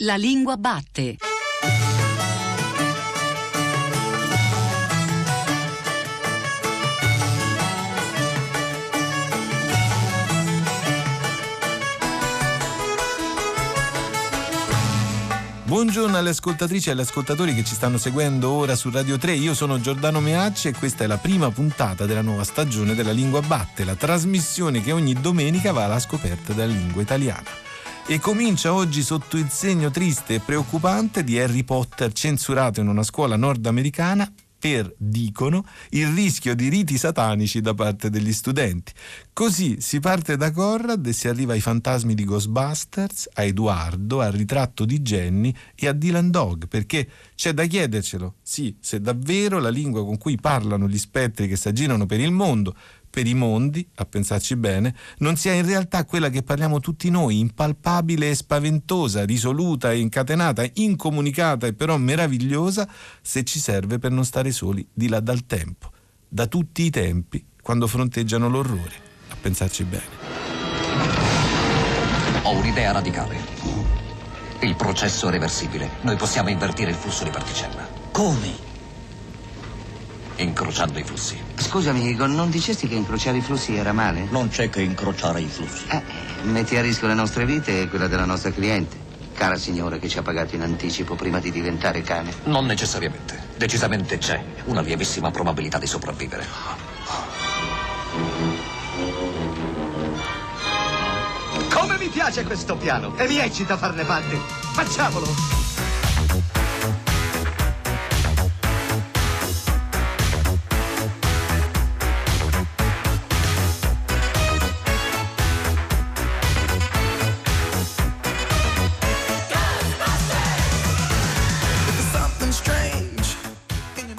La lingua batte. Buongiorno alle ascoltatrici e agli ascoltatori che ci stanno seguendo ora su Radio 3. Io sono Giordano Meacci e questa è la prima puntata della nuova stagione della Lingua Batte, la trasmissione che ogni domenica va alla scoperta della lingua italiana. E comincia oggi sotto il segno triste e preoccupante di Harry Potter censurato in una scuola nordamericana per, dicono, il rischio di riti satanici da parte degli studenti. Così si parte da Conrad e si arriva ai fantasmi di Ghostbusters, a Edoardo, al ritratto di Jenny e a Dylan Dog, perché c'è da chiedercelo, sì, se davvero la lingua con cui parlano gli spettri che si aggirano per il mondo per i mondi, a pensarci bene, non sia in realtà quella che parliamo tutti noi, impalpabile e spaventosa, risoluta e incatenata, incomunicata e però meravigliosa, se ci serve per non stare soli di là dal tempo, da tutti i tempi, quando fronteggiano l'orrore, a pensarci bene. Ho un'idea radicale. Il processo reversibile. Noi possiamo invertire il flusso di particella. Come? Incrociando i flussi. Scusami, Egon, non dicesti che incrociare i flussi era male? Non c'è che incrociare i flussi. Eh, metti a rischio le nostre vite e quella della nostra cliente. Cara signora che ci ha pagato in anticipo prima di diventare cane. Non necessariamente. Decisamente c'è una lievissima probabilità di sopravvivere. Come mi piace questo piano e mi eccita farne parte. Facciamolo!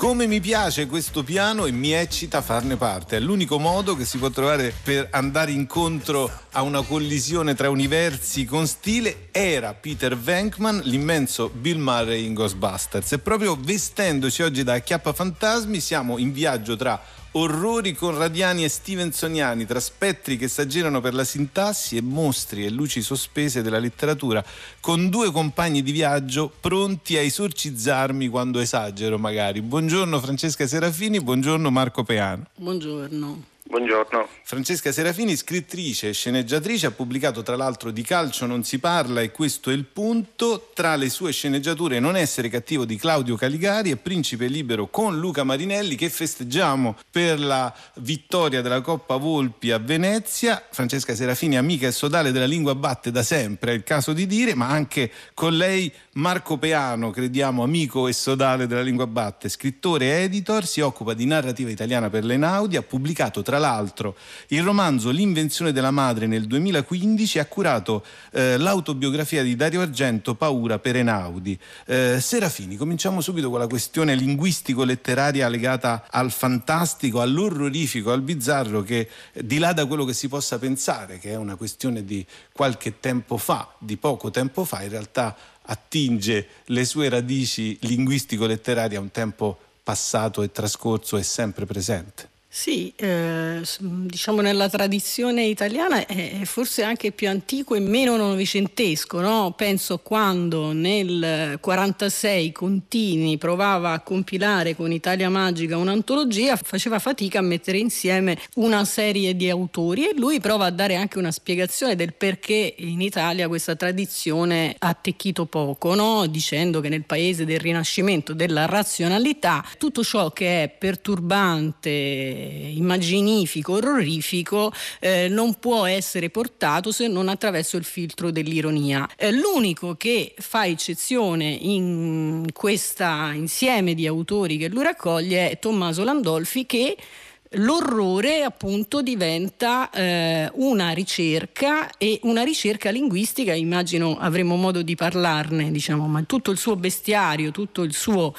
Come mi piace questo piano e mi eccita farne parte. È l'unico modo che si può trovare per andare incontro a una collisione tra universi con stile. Era Peter Venkman, l'immenso Bill Murray in Ghostbusters. E proprio vestendoci oggi da acchiappa fantasmi siamo in viaggio tra orrori conradiani e stevensoniani tra spettri che s'aggirano per la sintassi e mostri e luci sospese della letteratura, con due compagni di viaggio pronti a esorcizzarmi quando esagero magari. Buongiorno Francesca Serafini, buongiorno Marco Peano. Buongiorno. Buongiorno. Francesca Serafini, scrittrice e sceneggiatrice, ha pubblicato tra l'altro Di calcio non si parla e questo è il punto. Tra le sue sceneggiature Non essere cattivo di Claudio Caligari e Principe Libero con Luca Marinelli che festeggiamo per la vittoria della Coppa Volpi a Venezia. Francesca Serafini, amica e sodale della lingua batte da sempre, è il caso di dire, ma anche con lei Marco Peano, crediamo amico e sodale della lingua batte, scrittore e editor, si occupa di narrativa italiana per l'Enaudi, ha pubblicato tra tra l'altro il romanzo L'invenzione della madre nel 2015 ha curato eh, l'autobiografia di Dario Argento Paura per Enaudi. Eh, Serafini, cominciamo subito con la questione linguistico-letteraria legata al fantastico, all'orrorifico, al bizzarro che di là da quello che si possa pensare, che è una questione di qualche tempo fa, di poco tempo fa, in realtà attinge le sue radici linguistico-letterarie a un tempo passato e trascorso e sempre presente. Sì, eh, diciamo nella tradizione italiana è forse anche più antico e meno novecentesco, no? Penso quando nel 1946 Contini provava a compilare con Italia Magica un'antologia, faceva fatica a mettere insieme una serie di autori e lui prova a dare anche una spiegazione del perché in Italia questa tradizione ha attecchito poco, no? Dicendo che nel paese del rinascimento della razionalità tutto ciò che è perturbante immaginifico, orrorifico, eh, non può essere portato se non attraverso il filtro dell'ironia. Eh, l'unico che fa eccezione in questo insieme di autori che lui raccoglie è Tommaso Landolfi che l'orrore appunto diventa eh, una ricerca e una ricerca linguistica, immagino avremo modo di parlarne, diciamo, ma tutto il suo bestiario, tutto il suo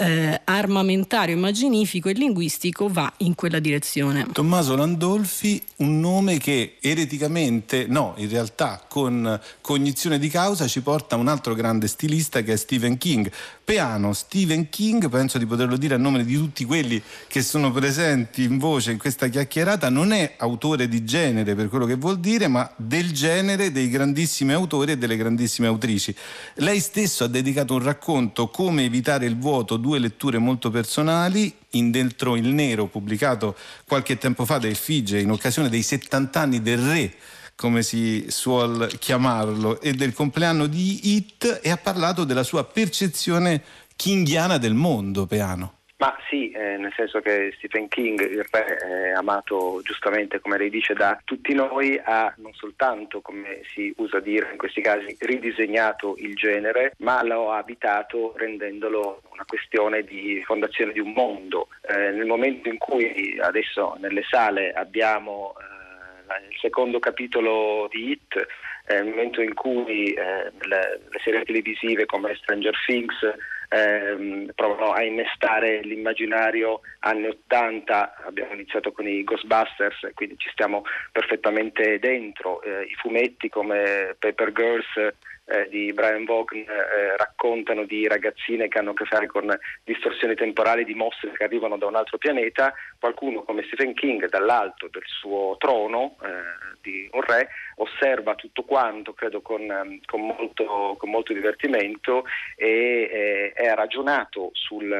eh, armamentario, immaginifico e linguistico va in quella direzione. Tommaso Landolfi, un nome che ereticamente, no, in realtà con cognizione di causa ci porta a un altro grande stilista che è Stephen King. Peano, Stephen King, penso di poterlo dire a nome di tutti quelli che sono presenti in voce in questa chiacchierata non è autore di genere per quello che vuol dire, ma del genere dei grandissimi autori e delle grandissime autrici. Lei stesso ha dedicato un racconto Come evitare il vuoto, due letture molto personali, in Dentro il Nero, pubblicato qualche tempo fa da Effigie in occasione dei 70 anni del re come si suol chiamarlo, e del compleanno di It e ha parlato della sua percezione kinghiana del mondo, Peano. Ma sì, eh, nel senso che Stephen King, il re, è amato giustamente, come lei dice, da tutti noi, ha non soltanto, come si usa dire in questi casi, ridisegnato il genere, ma lo ha abitato rendendolo una questione di fondazione di un mondo. Eh, nel momento in cui adesso nelle sale abbiamo eh, il secondo capitolo di Hit, nel momento in cui eh, le, le, serie televisive come Stranger Things ehm, provano a innestare l'immaginario anni 80, abbiamo iniziato con i Ghostbusters, quindi ci stiamo perfettamente dentro, eh, i fumetti come Paper Girls eh, di Brian Vaughan eh, raccontano di ragazzine che hanno a che fare con distorsioni temporali di mostri che arrivano da un altro pianeta, qualcuno come Stephen King dall'alto del suo trono eh, di un re osserva tutto quanto, credo con, ehm, con, molto, con molto, divertimento e è ragionato sul,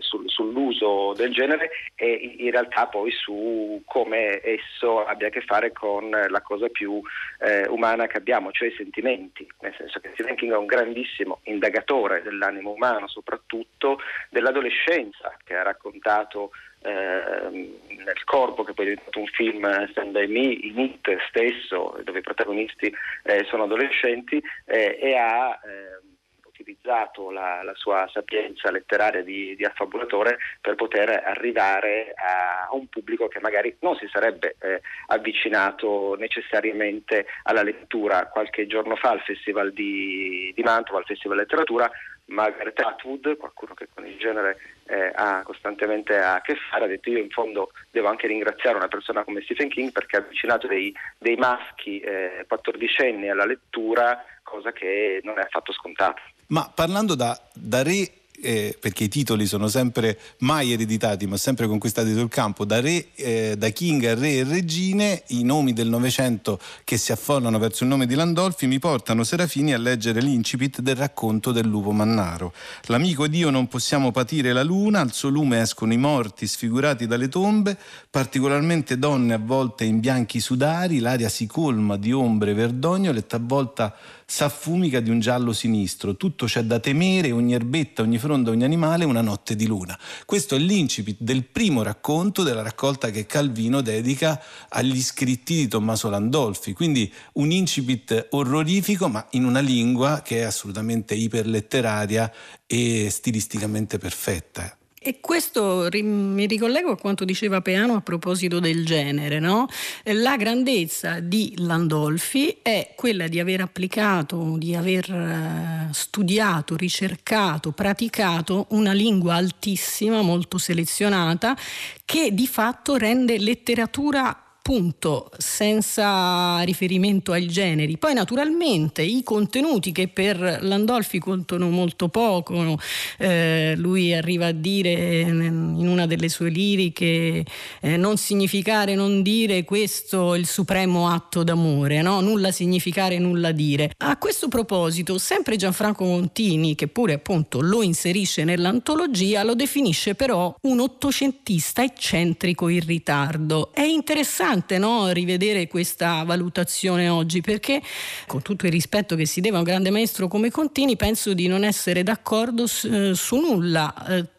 sul, sull'uso del genere e in realtà poi su come esso abbia a che fare con la cosa più eh, umana che abbiamo, cioè i sentimenti, nel senso che Stephen King è un grandissimo indagatore dell'animo umano, soprattutto dell'adolescenza che ha raccontato Ehm, nel corpo che poi è diventato un film Stand By Me, in It stesso, dove i protagonisti eh, sono adolescenti eh, e ha ehm, utilizzato la, la, sua sapienza letteraria di, di, affabulatore per poter arrivare a, un pubblico che magari non si sarebbe eh, avvicinato necessariamente alla lettura. Qualche giorno fa al Festival di, di Mantova, al Festival Letteratura, Margaret Atwood, qualcuno che con il genere eh, ha costantemente a che fare, ha detto io in fondo devo anche ringraziare una persona come Stephen King perché ha avvicinato dei, dei maschi eh, quattordicenni alla lettura, cosa che non è affatto scontata. Ma parlando da, da re eh, perché i titoli sono sempre mai ereditati ma sempre conquistati sul campo da, re, eh, da King a re e regine i nomi del Novecento che si affollano verso il nome di Landolfi mi portano Serafini a leggere l'incipit del racconto del lupo mannaro. L'amico ed io non possiamo patire la luna al suo lume escono i morti sfigurati dalle tombe particolarmente donne avvolte in bianchi sudari l'aria si colma di ombre verdognole e talvolta s'affumica di un giallo sinistro, tutto c'è da temere, ogni erbetta, ogni fronda, ogni animale, una notte di luna. Questo è l'incipit del primo racconto della raccolta che Calvino dedica agli scritti di Tommaso Landolfi, quindi un incipit orrorifico ma in una lingua che è assolutamente iperletteraria e stilisticamente perfetta. E questo mi ricollego a quanto diceva Peano a proposito del genere. No? La grandezza di Landolfi è quella di aver applicato, di aver eh, studiato, ricercato, praticato una lingua altissima, molto selezionata, che di fatto rende letteratura punto, senza riferimento ai generi. Poi naturalmente i contenuti che per Landolfi contano molto poco, eh, lui arriva a dire in una delle sue liriche eh, non significare, non dire questo è il supremo atto d'amore, no? nulla significare, nulla dire. A questo proposito, sempre Gianfranco Montini, che pure appunto lo inserisce nell'antologia, lo definisce però un ottocentista eccentrico in ritardo. È interessante importante no, rivedere questa valutazione oggi perché con tutto il rispetto che si deve a un grande maestro come Contini penso di non essere d'accordo su, eh, su nulla.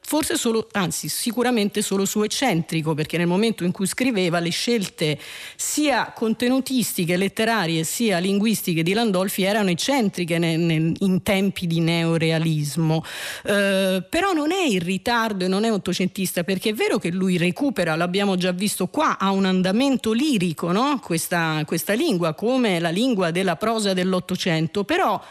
Forse solo, anzi sicuramente solo su eccentrico, perché nel momento in cui scriveva le scelte sia contenutistiche, letterarie, sia linguistiche di Landolfi erano eccentriche ne, ne, in tempi di neorealismo. Eh, però non è in ritardo e non è ottocentista, perché è vero che lui recupera, l'abbiamo già visto qua, ha un andamento lirico, no? questa, questa lingua, come la lingua della prosa dell'Ottocento, però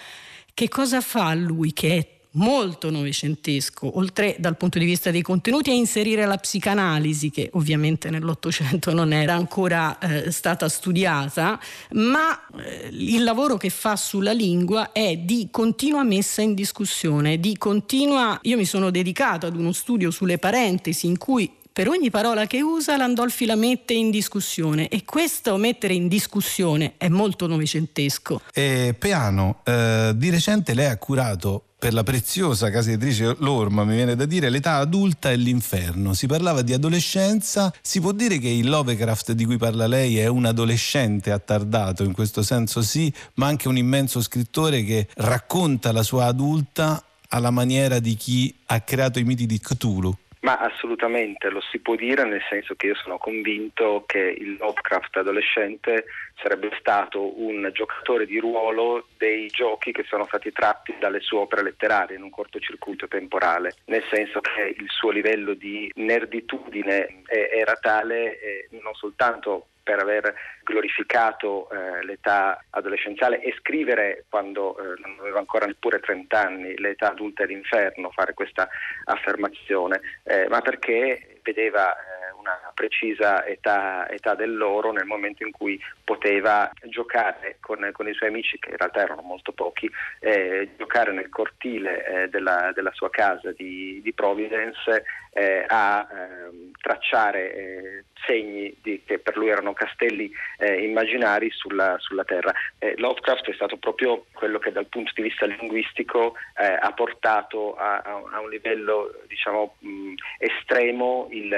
che cosa fa lui che è molto novecentesco, oltre dal punto di vista dei contenuti, a inserire la psicanalisi, che ovviamente nell'Ottocento non era ancora eh, stata studiata, ma eh, il lavoro che fa sulla lingua è di continua messa in discussione, di continua... Io mi sono dedicato ad uno studio sulle parentesi in cui per ogni parola che usa Landolfi la mette in discussione e questo mettere in discussione è molto novecentesco. E Peano, eh, di recente lei ha curato per la preziosa casa editrice Lorma, mi viene da dire, l'età adulta e l'inferno. Si parlava di adolescenza, si può dire che il Lovecraft di cui parla lei è un adolescente attardato, in questo senso sì, ma anche un immenso scrittore che racconta la sua adulta alla maniera di chi ha creato i miti di Cthulhu. Ma assolutamente lo si può dire, nel senso che io sono convinto che il Lovecraft adolescente sarebbe stato un giocatore di ruolo dei giochi che sono stati tratti dalle sue opere letterarie in un cortocircuito temporale, nel senso che il suo livello di nerditudine era tale eh, non soltanto per aver glorificato eh, l'età adolescenziale e scrivere quando eh, non aveva ancora neppure 30 anni l'età adulta è l'inferno, fare questa affermazione, eh, ma perché vedeva eh, una precisa età, età, dell'oro nel momento in cui poteva giocare con, con, i suoi amici, che in realtà erano molto pochi, eh, giocare nel cortile eh, della, della, sua casa di, di Providence eh, a ehm, tracciare eh, segni di, che per lui erano castelli eh, immaginari sulla, sulla terra. Lovecraft è stato proprio quello che dal punto di vista linguistico ha portato a, a, a, un livello diciamo, mh, estremo il,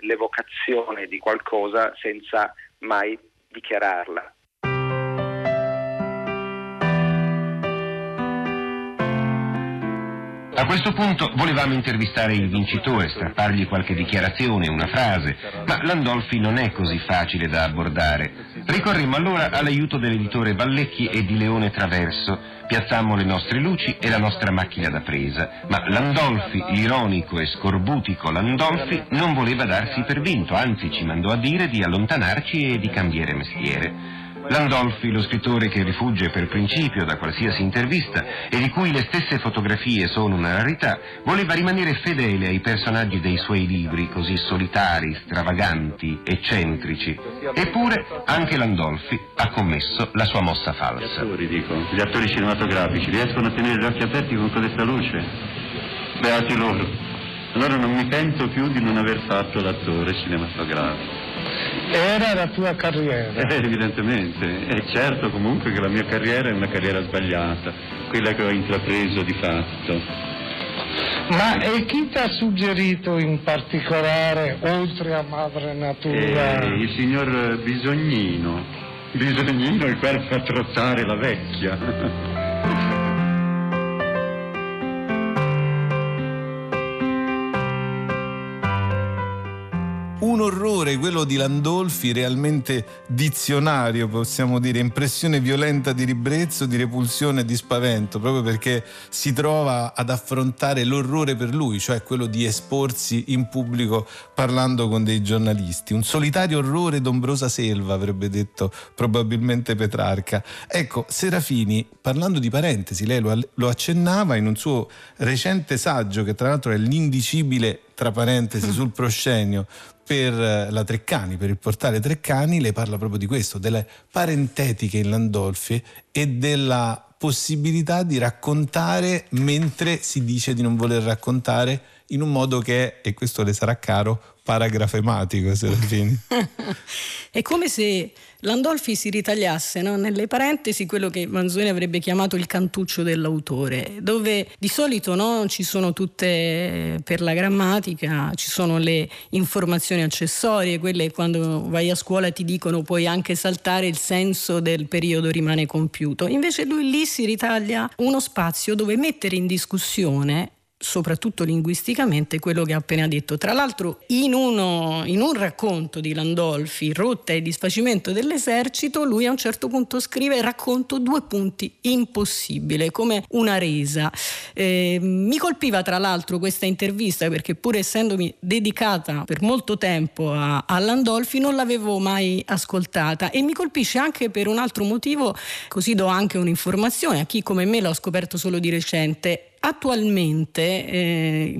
l'evocazione di qualcosa senza mai dichiararla. A questo punto volevamo intervistare il vincitore, strappargli qualche dichiarazione, una frase, ma Landolfi non è così facile da abbordare. Ricorremmo allora all'aiuto dell'editore Ballecchi e di Leone Traverso, piazzammo le nostre luci e la nostra macchina da presa, ma Landolfi, l'ironico e scorbutico Landolfi, non voleva darsi per vinto, anzi ci mandò a dire di allontanarci e di cambiare mestiere. Landolfi, lo scrittore che rifugge per principio da qualsiasi intervista e di cui le stesse fotografie sono una rarità, voleva rimanere fedele ai personaggi dei suoi libri, così solitari, stravaganti, eccentrici. Eppure anche Landolfi ha commesso la sua mossa falsa. Gli attori, dico, gli attori cinematografici riescono a tenere gli occhi aperti con questa luce? Beati loro. Allora non mi pento più di non aver fatto l'attore cinematografico. Era la tua carriera? Eh, evidentemente, è certo comunque che la mia carriera è una carriera sbagliata, quella che ho intrapreso di fatto. Ma e chi ti ha suggerito in particolare, oltre a Madre Natura? Eh, il signor Bisognino, Bisognino il quale fa trottare la vecchia. Orrore, quello di Landolfi, realmente dizionario, possiamo dire, impressione violenta di ribrezzo, di repulsione e di spavento, proprio perché si trova ad affrontare l'orrore per lui, cioè quello di esporsi in pubblico parlando con dei giornalisti. Un solitario orrore d'ombrosa selva, avrebbe detto probabilmente Petrarca. Ecco, Serafini, parlando di parentesi, lei lo, lo accennava in un suo recente saggio, che tra l'altro è l'indicibile tra parentesi sul proscenio per eh, la Treccani, per il portale Treccani, lei parla proprio di questo, delle parentetiche in Landolfi e della possibilità di raccontare mentre si dice di non voler raccontare in un modo che, e questo le sarà caro, paragrafematico, Serafini. È come se Landolfi si ritagliasse no, nelle parentesi quello che Manzoni avrebbe chiamato il cantuccio dell'autore, dove di solito no, ci sono tutte per la grammatica, ci sono le informazioni accessorie, quelle quando vai a scuola ti dicono puoi anche saltare il senso del periodo rimane compiuto. Invece lui lì si ritaglia uno spazio dove mettere in discussione soprattutto linguisticamente, quello che ha appena detto. Tra l'altro, in, uno, in, un racconto di Landolfi, Rotta e disfacimento dell'esercito, lui a un certo punto scrive racconto due punti, impossibile, come una resa. Eh, mi colpiva tra l'altro questa intervista perché pur essendomi dedicata per molto tempo a, a Landolfi non l'avevo mai ascoltata e mi colpisce anche per un altro motivo, così do anche un'informazione a chi come me l'ho scoperto solo di recente Attualmente eh,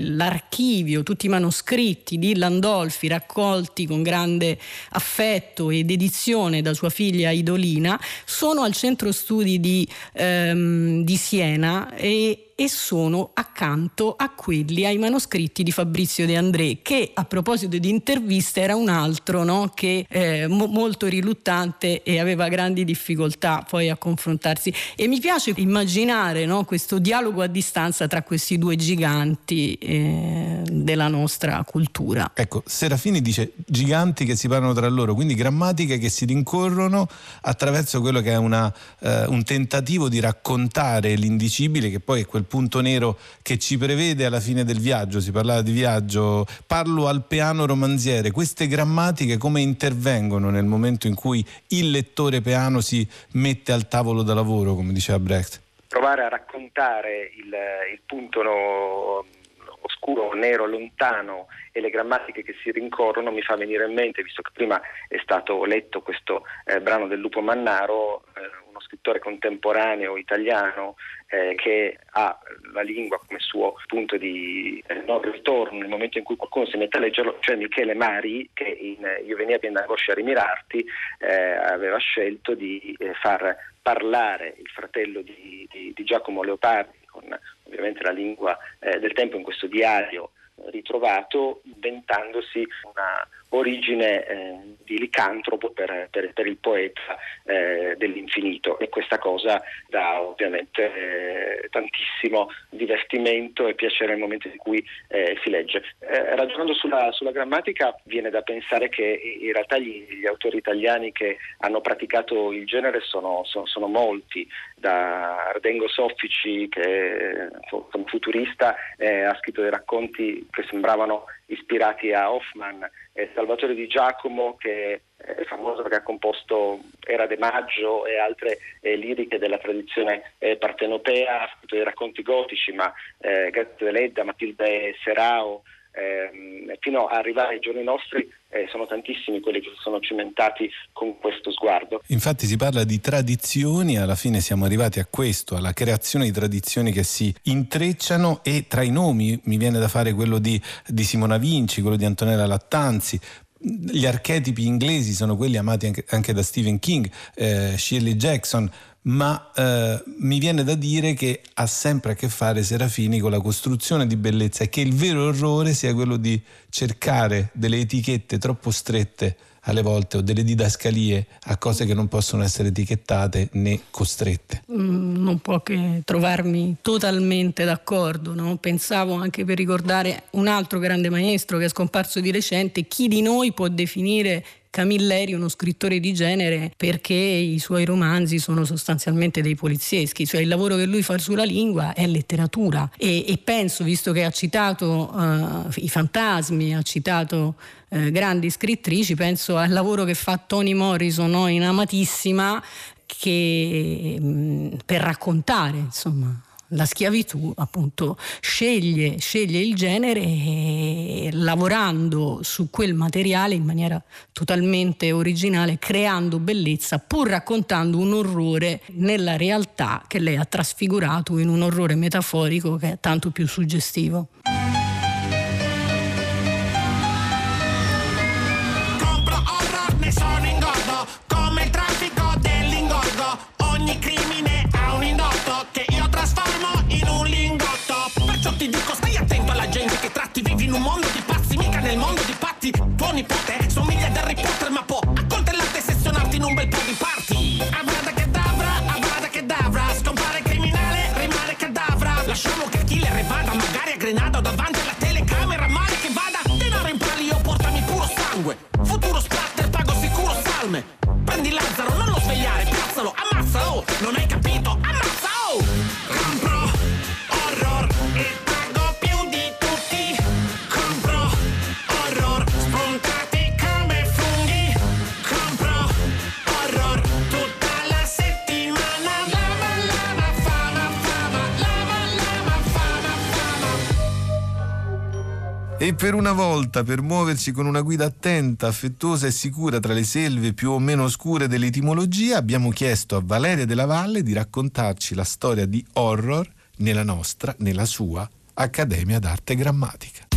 l'archivio, tutti i manoscritti di Landolfi raccolti con grande affetto ed edizione da sua figlia Idolina sono al centro studi di, ehm, di Siena e e sono accanto a quelli, ai manoscritti di Fabrizio De André, che a proposito di interviste era un altro no? che eh, mo- molto riluttante e aveva grandi difficoltà poi a confrontarsi. E mi piace immaginare no? questo dialogo a distanza tra questi due giganti eh, della nostra cultura. Ecco, Serafini dice giganti che si parlano tra loro, quindi grammatiche che si rincorrono attraverso quello che è una, eh, un tentativo di raccontare l'indicibile, che poi è quel punto nero che ci prevede alla fine del viaggio. Si parlava di viaggio, parlo al piano romanziere. Queste grammatiche come intervengono nel momento in cui il lettore piano si mette al tavolo da lavoro, come diceva Brecht? Provare a raccontare il, il punto no, oscuro, nero, lontano e le grammatiche che si rincorrono mi fa venire in mente, visto che prima è stato letto questo eh, brano del Lupo Mannaro, eh, uno scrittore contemporaneo italiano eh, che ha la lingua come suo punto di eh, non ritorno nel momento in cui qualcuno si mette a leggerlo, cioè Michele Mari che in Io venia a angoscia a rimirarti eh, aveva scelto di eh, far parlare il fratello di, di, di Giacomo Leopardi con ovviamente la lingua eh, del tempo in questo diario ritrovato inventandosi una origine eh, di licantropo per, per, per il poeta eh, dell'infinito e questa cosa dà ovviamente eh, tantissimo divertimento e piacere nel momento in cui eh, si legge. Eh, ragionando sulla, sulla, grammatica viene da pensare che in realtà gli, gli, autori italiani che hanno praticato il genere sono, sono, sono molti, da Ardengo Soffici che come futurista eh, ha scritto dei racconti che sembravano ispirati a Hoffman, eh, Salvatore Di Giacomo che è famoso perché ha composto Era de Maggio e altre eh, liriche della tradizione eh, partenopea, ha scritto dei racconti gotici, ma eh, Gazzetta Ledda, Matilde Serao, eh, fino ad arrivare ai giorni nostri eh, sono tantissimi quelli che si sono cimentati con questo sguardo. Infatti si parla di tradizioni, alla fine siamo arrivati a questo, alla creazione di tradizioni che si intrecciano e tra i nomi mi viene da fare quello di, di Simona Vinci, quello di Antonella Lattanzi, gli archetipi inglesi sono quelli amati anche, anche da Stephen King, eh, Shirley Jackson, ma eh, mi viene da dire che ha sempre a che fare Serafini con la costruzione di bellezza e che il vero errore sia quello di cercare delle etichette troppo strette alle volte o delle didascalie a cose che non possono essere etichettate né costrette. Mm, non può che trovarmi totalmente d'accordo. No? Pensavo anche per ricordare un altro grande maestro che è scomparso di recente, chi di noi può definire Camilleri uno scrittore di genere perché i suoi romanzi sono sostanzialmente dei polizieschi, cioè il lavoro che lui fa sulla lingua è letteratura. E, e penso, visto che ha citato uh, i fantasmi, ha citato uh, grandi scrittrici, penso al lavoro che fa Toni Morrison no, in Amatissima che, mh, per raccontare insomma la schiavitù appunto sceglie, sceglie il genere e, lavorando su quel materiale in maniera totalmente originale, creando bellezza, pur raccontando un orrore nella realtà che lei ha trasfigurato in un orrore metaforico che è tanto più suggestivo. Tuo nipote somiglia ad Harry Potter ma può accoltellarti e sessionarti in un bel po' di party Avrada cadavra, avrada cadavra. Scompare criminale, rimane cadavra. Lasciamo che il killer vada magari a Grenada o davanti alla telecamera Male che vada, denaro in palio, portami puro sangue. Futuro splatter, pago sicuro salme. Prendi Lazzaro, non lo E per una volta, per muoverci con una guida attenta, affettuosa e sicura tra le selve più o meno oscure dell'etimologia, abbiamo chiesto a Valeria della Valle di raccontarci la storia di horror nella nostra, nella sua Accademia d'Arte Grammatica.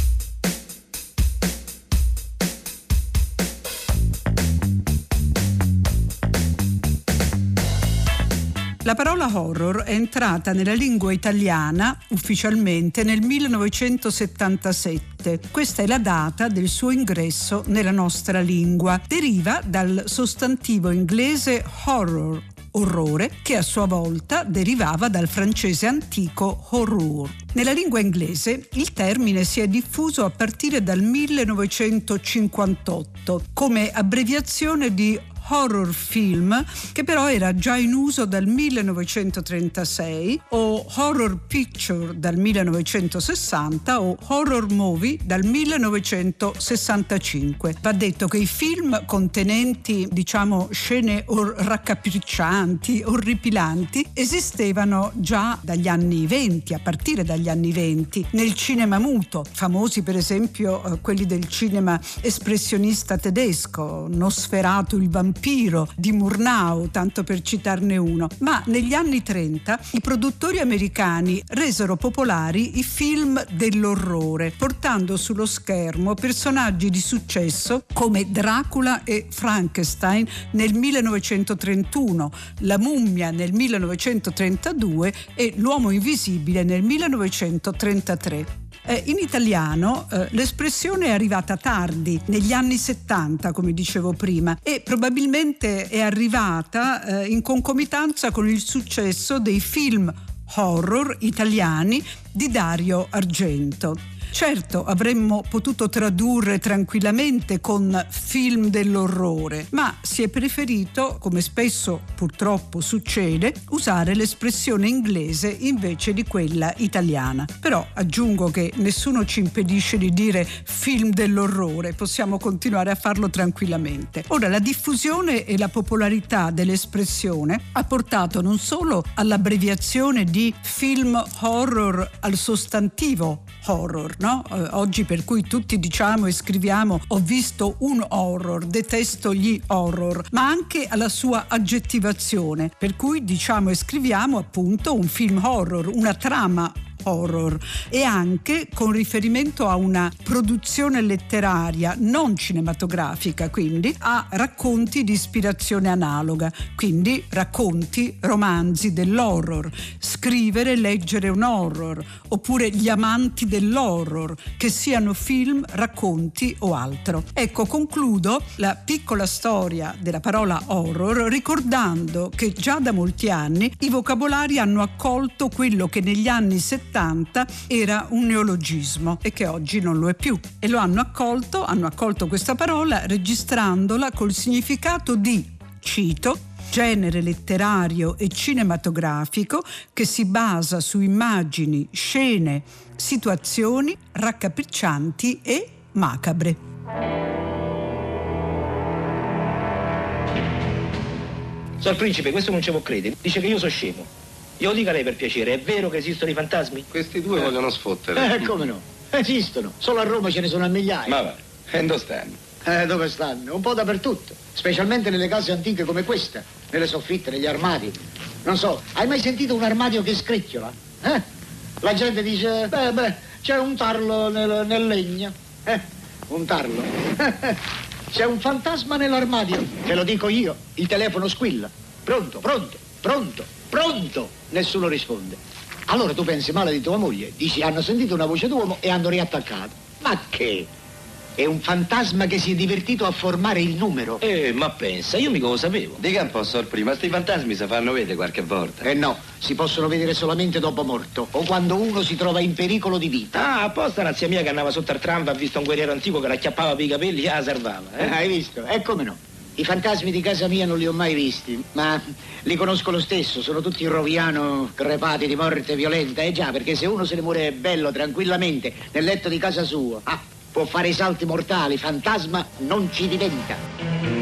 La parola horror è entrata nella lingua italiana ufficialmente nel 1977. Questa è la data del suo ingresso nella nostra lingua. Deriva dal sostantivo inglese horror, orrore, che a sua volta derivava dal francese antico horror. Nella lingua inglese il termine si è diffuso a partire dal 1958 come abbreviazione di horror film che però era già in uso dal 1936 o horror picture dal 1960 o horror movie dal 1965. Va detto che i film contenenti diciamo scene or- raccapriccianti, orripilanti esistevano già dagli anni 20, a partire dagli anni 20 nel cinema muto, famosi per esempio eh, quelli del cinema espressionista tedesco, Nosferatu il vampiro vampiro di Murnau, tanto per citarne uno. Ma negli anni 30 i produttori americani resero popolari i film dell'orrore, portando sullo schermo personaggi di successo come Dracula e Frankenstein nel 1931, La mummia nel 1932 e L'uomo invisibile nel 1933. Eh, in italiano eh, l'espressione è arrivata tardi, negli anni 70, come dicevo prima, e probabilmente è arrivata eh, in concomitanza con il successo dei film horror italiani di Dario Argento. Certo, avremmo potuto tradurre tranquillamente con film dell'orrore, ma si è preferito, come spesso purtroppo succede, usare l'espressione inglese invece di quella italiana. Però aggiungo che nessuno ci impedisce di dire film dell'orrore, possiamo continuare a farlo tranquillamente. Ora, la diffusione e la popolarità dell'espressione ha portato non solo all'abbreviazione di film horror al sostantivo horror, no? Eh, oggi per cui tutti diciamo e scriviamo ho visto un horror, detesto gli horror, ma anche alla sua aggettivazione, per cui diciamo e scriviamo appunto un film horror, una trama horror e anche con riferimento a una produzione letteraria non cinematografica, quindi a racconti di ispirazione analoga, quindi racconti, romanzi dell'horror, scrivere e leggere un horror, oppure gli amanti dell'horror, che siano film, racconti o altro. Ecco, concludo la piccola storia della parola horror ricordando che già da molti anni i vocabolari hanno accolto quello che negli anni 70 70 era un neologismo e che oggi non lo è più. E lo hanno accolto, hanno accolto questa parola registrandola col significato di, cito, genere letterario e cinematografico che si basa su immagini, scene, situazioni raccapriccianti e macabre. Sor Principe, questo non ce lo crede. Dice che io sono scemo. Glielo dica lei per piacere, è vero che esistono i fantasmi? Questi due eh. vogliono sfottere. Eh, come no? Esistono. Solo a Roma ce ne sono a migliaia. Ma va, e dove stanno? Eh, dove stanno? Un po' dappertutto. Specialmente nelle case antiche come questa. Nelle soffitte, negli armadi. Non so, hai mai sentito un armadio che scricchiola? Eh? La gente dice, beh, beh, c'è un tarlo nel, nel legno. Eh? Un tarlo. c'è un fantasma nell'armadio. Te lo dico io. Il telefono squilla. Pronto, pronto, pronto. Pronto? Nessuno risponde. Allora tu pensi male di tua moglie, dici hanno sentito una voce d'uomo e hanno riattaccato. Ma che? È un fantasma che si è divertito a formare il numero. Eh, ma pensa, io mica lo sapevo. Dica un po', sor prima, sti fantasmi si fanno vedere qualche volta. Eh no, si possono vedere solamente dopo morto o quando uno si trova in pericolo di vita. Ah, apposta una zia mia che andava sotto al tram ha visto un guerriero antico che la chiappava per i capelli e la salvava. Eh? eh hai visto? E come no? I fantasmi di casa mia non li ho mai visti, ma li conosco lo stesso, sono tutti roviano, crepati di morte violenta. Eh già, perché se uno se ne muore bello, tranquillamente, nel letto di casa sua, ah, può fare i salti mortali, fantasma non ci diventa.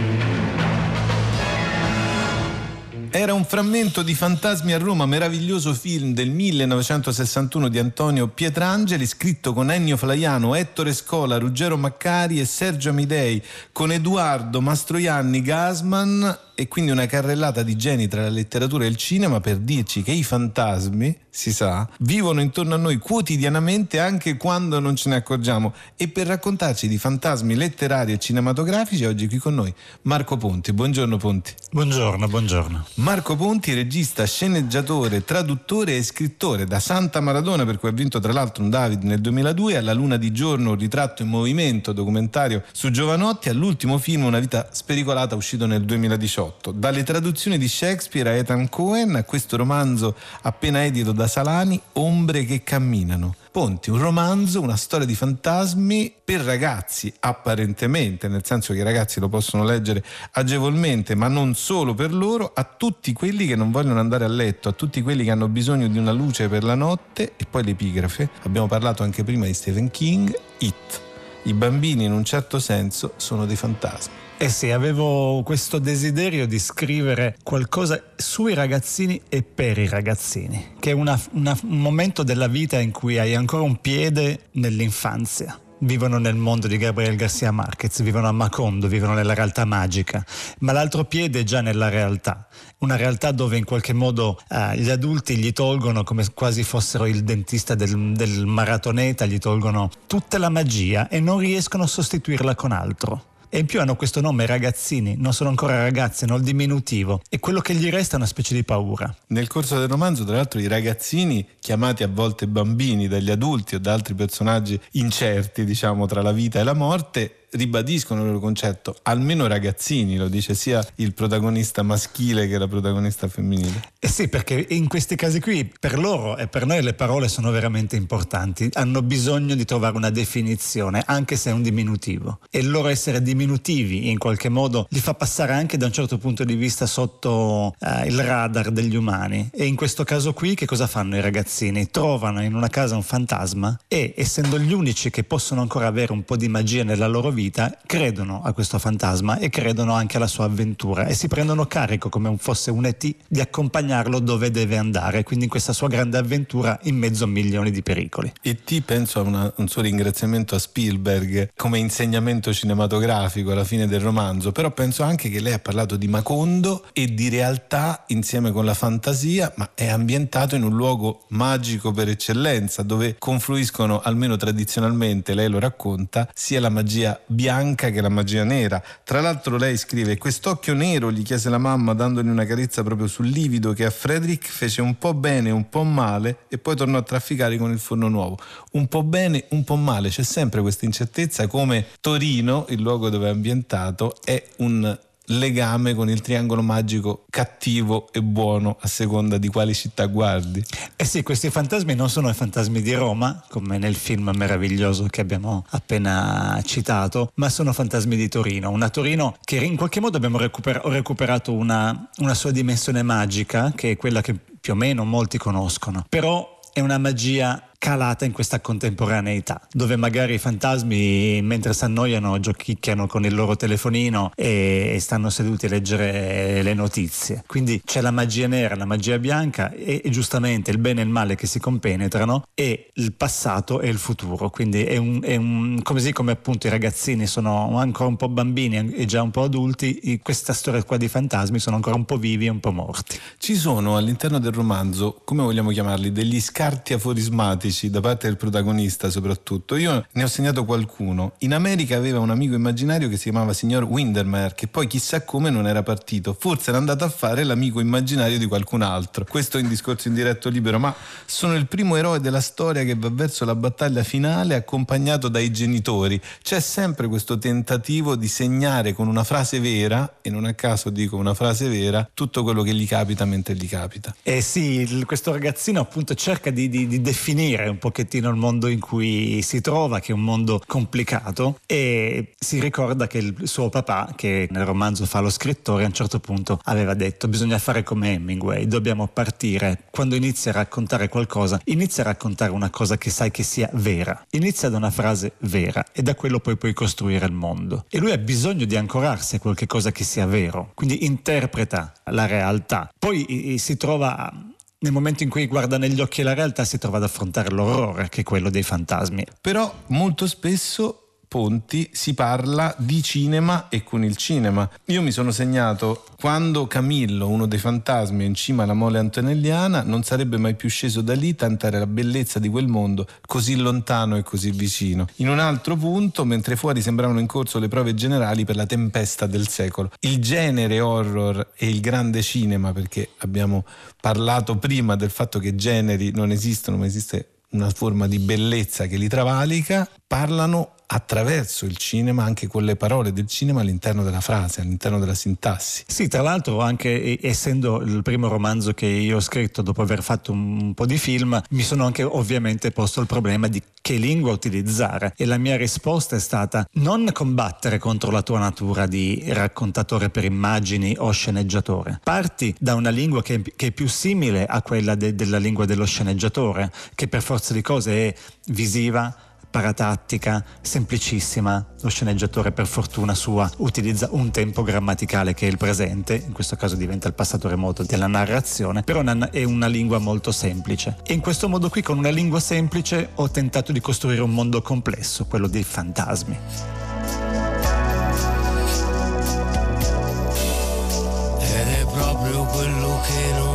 Era un frammento di Fantasmi a Roma, meraviglioso film del 1961 di Antonio Pietrangeli, scritto con Ennio Flaiano, Ettore Scola, Ruggero Maccari e Sergio Amidei, con Edoardo Mastroianni Gasman e quindi una carrellata di geni tra la letteratura e il cinema per dirci che i fantasmi, si sa, vivono intorno a noi quotidianamente anche quando non ce ne accorgiamo e per raccontarci di fantasmi letterari e cinematografici oggi qui con noi Marco Ponti. Buongiorno Ponti. Buongiorno, buongiorno. Marco Ponti, regista, sceneggiatore, traduttore e scrittore da Santa Maradona per cui ha vinto tra l'altro un David nel 2002, alla Luna di giorno un ritratto in movimento documentario su Giovanotti, all'ultimo film Una vita spericolata uscito nel 2018. Dalle traduzioni di Shakespeare a Ethan Cohen a questo romanzo appena edito da Salani, Ombre che camminano. Ponti, un romanzo, una storia di fantasmi per ragazzi apparentemente, nel senso che i ragazzi lo possono leggere agevolmente, ma non solo per loro, a tutti quelli che non vogliono andare a letto, a tutti quelli che hanno bisogno di una luce per la notte e poi l'epigrafe. Abbiamo parlato anche prima di Stephen King, It. I bambini in un certo senso sono dei fantasmi. Eh sì, avevo questo desiderio di scrivere qualcosa sui ragazzini e per i ragazzini, che è una, una, un momento della vita in cui hai ancora un piede nell'infanzia. Vivono nel mondo di Gabriel Garcia Marquez, vivono a Macondo, vivono nella realtà magica, ma l'altro piede è già nella realtà, una realtà dove in qualche modo eh, gli adulti gli tolgono come quasi fossero il dentista del, del maratoneta, gli tolgono tutta la magia e non riescono a sostituirla con altro e in più hanno questo nome ragazzini, non sono ancora ragazzi, hanno il diminutivo e quello che gli resta è una specie di paura. Nel corso del romanzo, tra l'altro, i ragazzini, chiamati a volte bambini dagli adulti o da altri personaggi incerti, diciamo, tra la vita e la morte, ribadiscono il loro concetto, almeno ragazzini, lo dice sia il protagonista maschile che la protagonista femminile. Eh sì, perché in questi casi qui per loro e per noi le parole sono veramente importanti, hanno bisogno di trovare una definizione, anche se è un diminutivo. E il loro essere diminutivi in qualche modo li fa passare anche da un certo punto di vista sotto eh, il radar degli umani. E in questo caso qui che cosa fanno i ragazzini? Trovano in una casa un fantasma e essendo gli unici che possono ancora avere un po' di magia nella loro vita, vita credono a questo fantasma e credono anche alla sua avventura e si prendono carico come fosse un ET di accompagnarlo dove deve andare, quindi in questa sua grande avventura in mezzo a milioni di pericoli. ET penso a una, un suo ringraziamento a Spielberg come insegnamento cinematografico alla fine del romanzo, però penso anche che lei ha parlato di Macondo e di realtà insieme con la fantasia, ma è ambientato in un luogo magico per eccellenza dove confluiscono almeno tradizionalmente, lei lo racconta, sia la magia bianca che la magia nera. Tra l'altro lei scrive, quest'occhio nero gli chiese la mamma dandogli una carezza proprio sul livido che a Frederick fece un po' bene, un po' male e poi tornò a trafficare con il forno nuovo. Un po' bene, un po' male, c'è sempre questa incertezza come Torino, il luogo dove è ambientato, è un legame con il triangolo magico cattivo e buono a seconda di quali città guardi. Eh sì, questi fantasmi non sono i fantasmi di Roma, come nel film meraviglioso che abbiamo appena citato, ma sono fantasmi di Torino. Una Torino che in qualche modo abbiamo recuper- recuperato una, una sua dimensione magica, che è quella che più o meno molti conoscono. Però è una magia calata in questa contemporaneità, dove magari i fantasmi mentre si annoiano giochicchiano con il loro telefonino e stanno seduti a leggere le notizie. Quindi c'è la magia nera, la magia bianca e, giustamente il bene e il male che si compenetrano e il passato e il futuro. Quindi è un, è un così come appunto i ragazzini sono ancora un po' bambini e già un po' adulti, questa storia qua di fantasmi sono ancora un po' vivi e un po' morti. Ci sono all'interno del romanzo, come vogliamo chiamarli, degli scarti aforismatici classici da parte del protagonista soprattutto. Io ne ho segnato qualcuno. In America aveva un amico immaginario che si chiamava signor Windermere, che poi chissà come non era partito. Forse era andato a fare l'amico immaginario di qualcun altro. Questo in discorso in diretto libero, ma sono il primo eroe della storia che va verso la battaglia finale accompagnato dai genitori. C'è sempre questo tentativo di segnare con una frase vera, e non a caso dico una frase vera, tutto quello che gli capita mentre gli capita. Eh sì, questo ragazzino appunto cerca di, di, di definire un pochettino il mondo in cui si trova, che è un mondo complicato, e si ricorda che il suo papà, che nel romanzo fa lo scrittore, a un certo punto aveva detto bisogna fare come Hemingway, dobbiamo partire, quando inizi a raccontare qualcosa, inizia a raccontare una cosa che sai che sia vera, inizia da una frase vera e da quello poi puoi costruire il mondo. E lui ha bisogno di ancorarsi a qualche cosa che sia vero, quindi interpreta la realtà. Poi si trova nel momento in cui guarda negli occhi la realtà si trova ad affrontare l'orrore che è quello dei fantasmi. Però molto spesso Ponti si parla di cinema e con il cinema. Io mi sono segnato quando Camillo, uno dei fantasmi, in cima alla mole antonelliana, non sarebbe mai più sceso da lì, tanta era la bellezza di quel mondo, così lontano e così vicino. In un altro punto, mentre fuori sembravano in corso le prove generali per la tempesta del secolo. Il genere horror e il grande cinema, perché abbiamo parlato prima del fatto che generi non esistono, ma esiste una forma di bellezza che li travalica, parlano attraverso il cinema, anche con le parole del cinema all'interno della frase, all'interno della sintassi. Sì, tra l'altro anche essendo il primo romanzo che io ho scritto dopo aver fatto un po' di film, mi sono anche ovviamente posto il problema di che lingua utilizzare e la mia risposta è stata non combattere contro la tua natura di raccontatore per immagini o sceneggiatore. Parti da una lingua che, che è più simile a quella de, della lingua dello sceneggiatore, che per forza di cose è visiva, paratattica, semplicissima. Lo sceneggiatore, per fortuna sua, utilizza un tempo grammaticale che è il presente, in questo caso diventa il passato remoto della narrazione, però è una lingua molto semplice. E in questo modo qui, con una lingua semplice, ho tentato di costruire un mondo complesso, quello dei fantasmi. Ed è proprio quello che non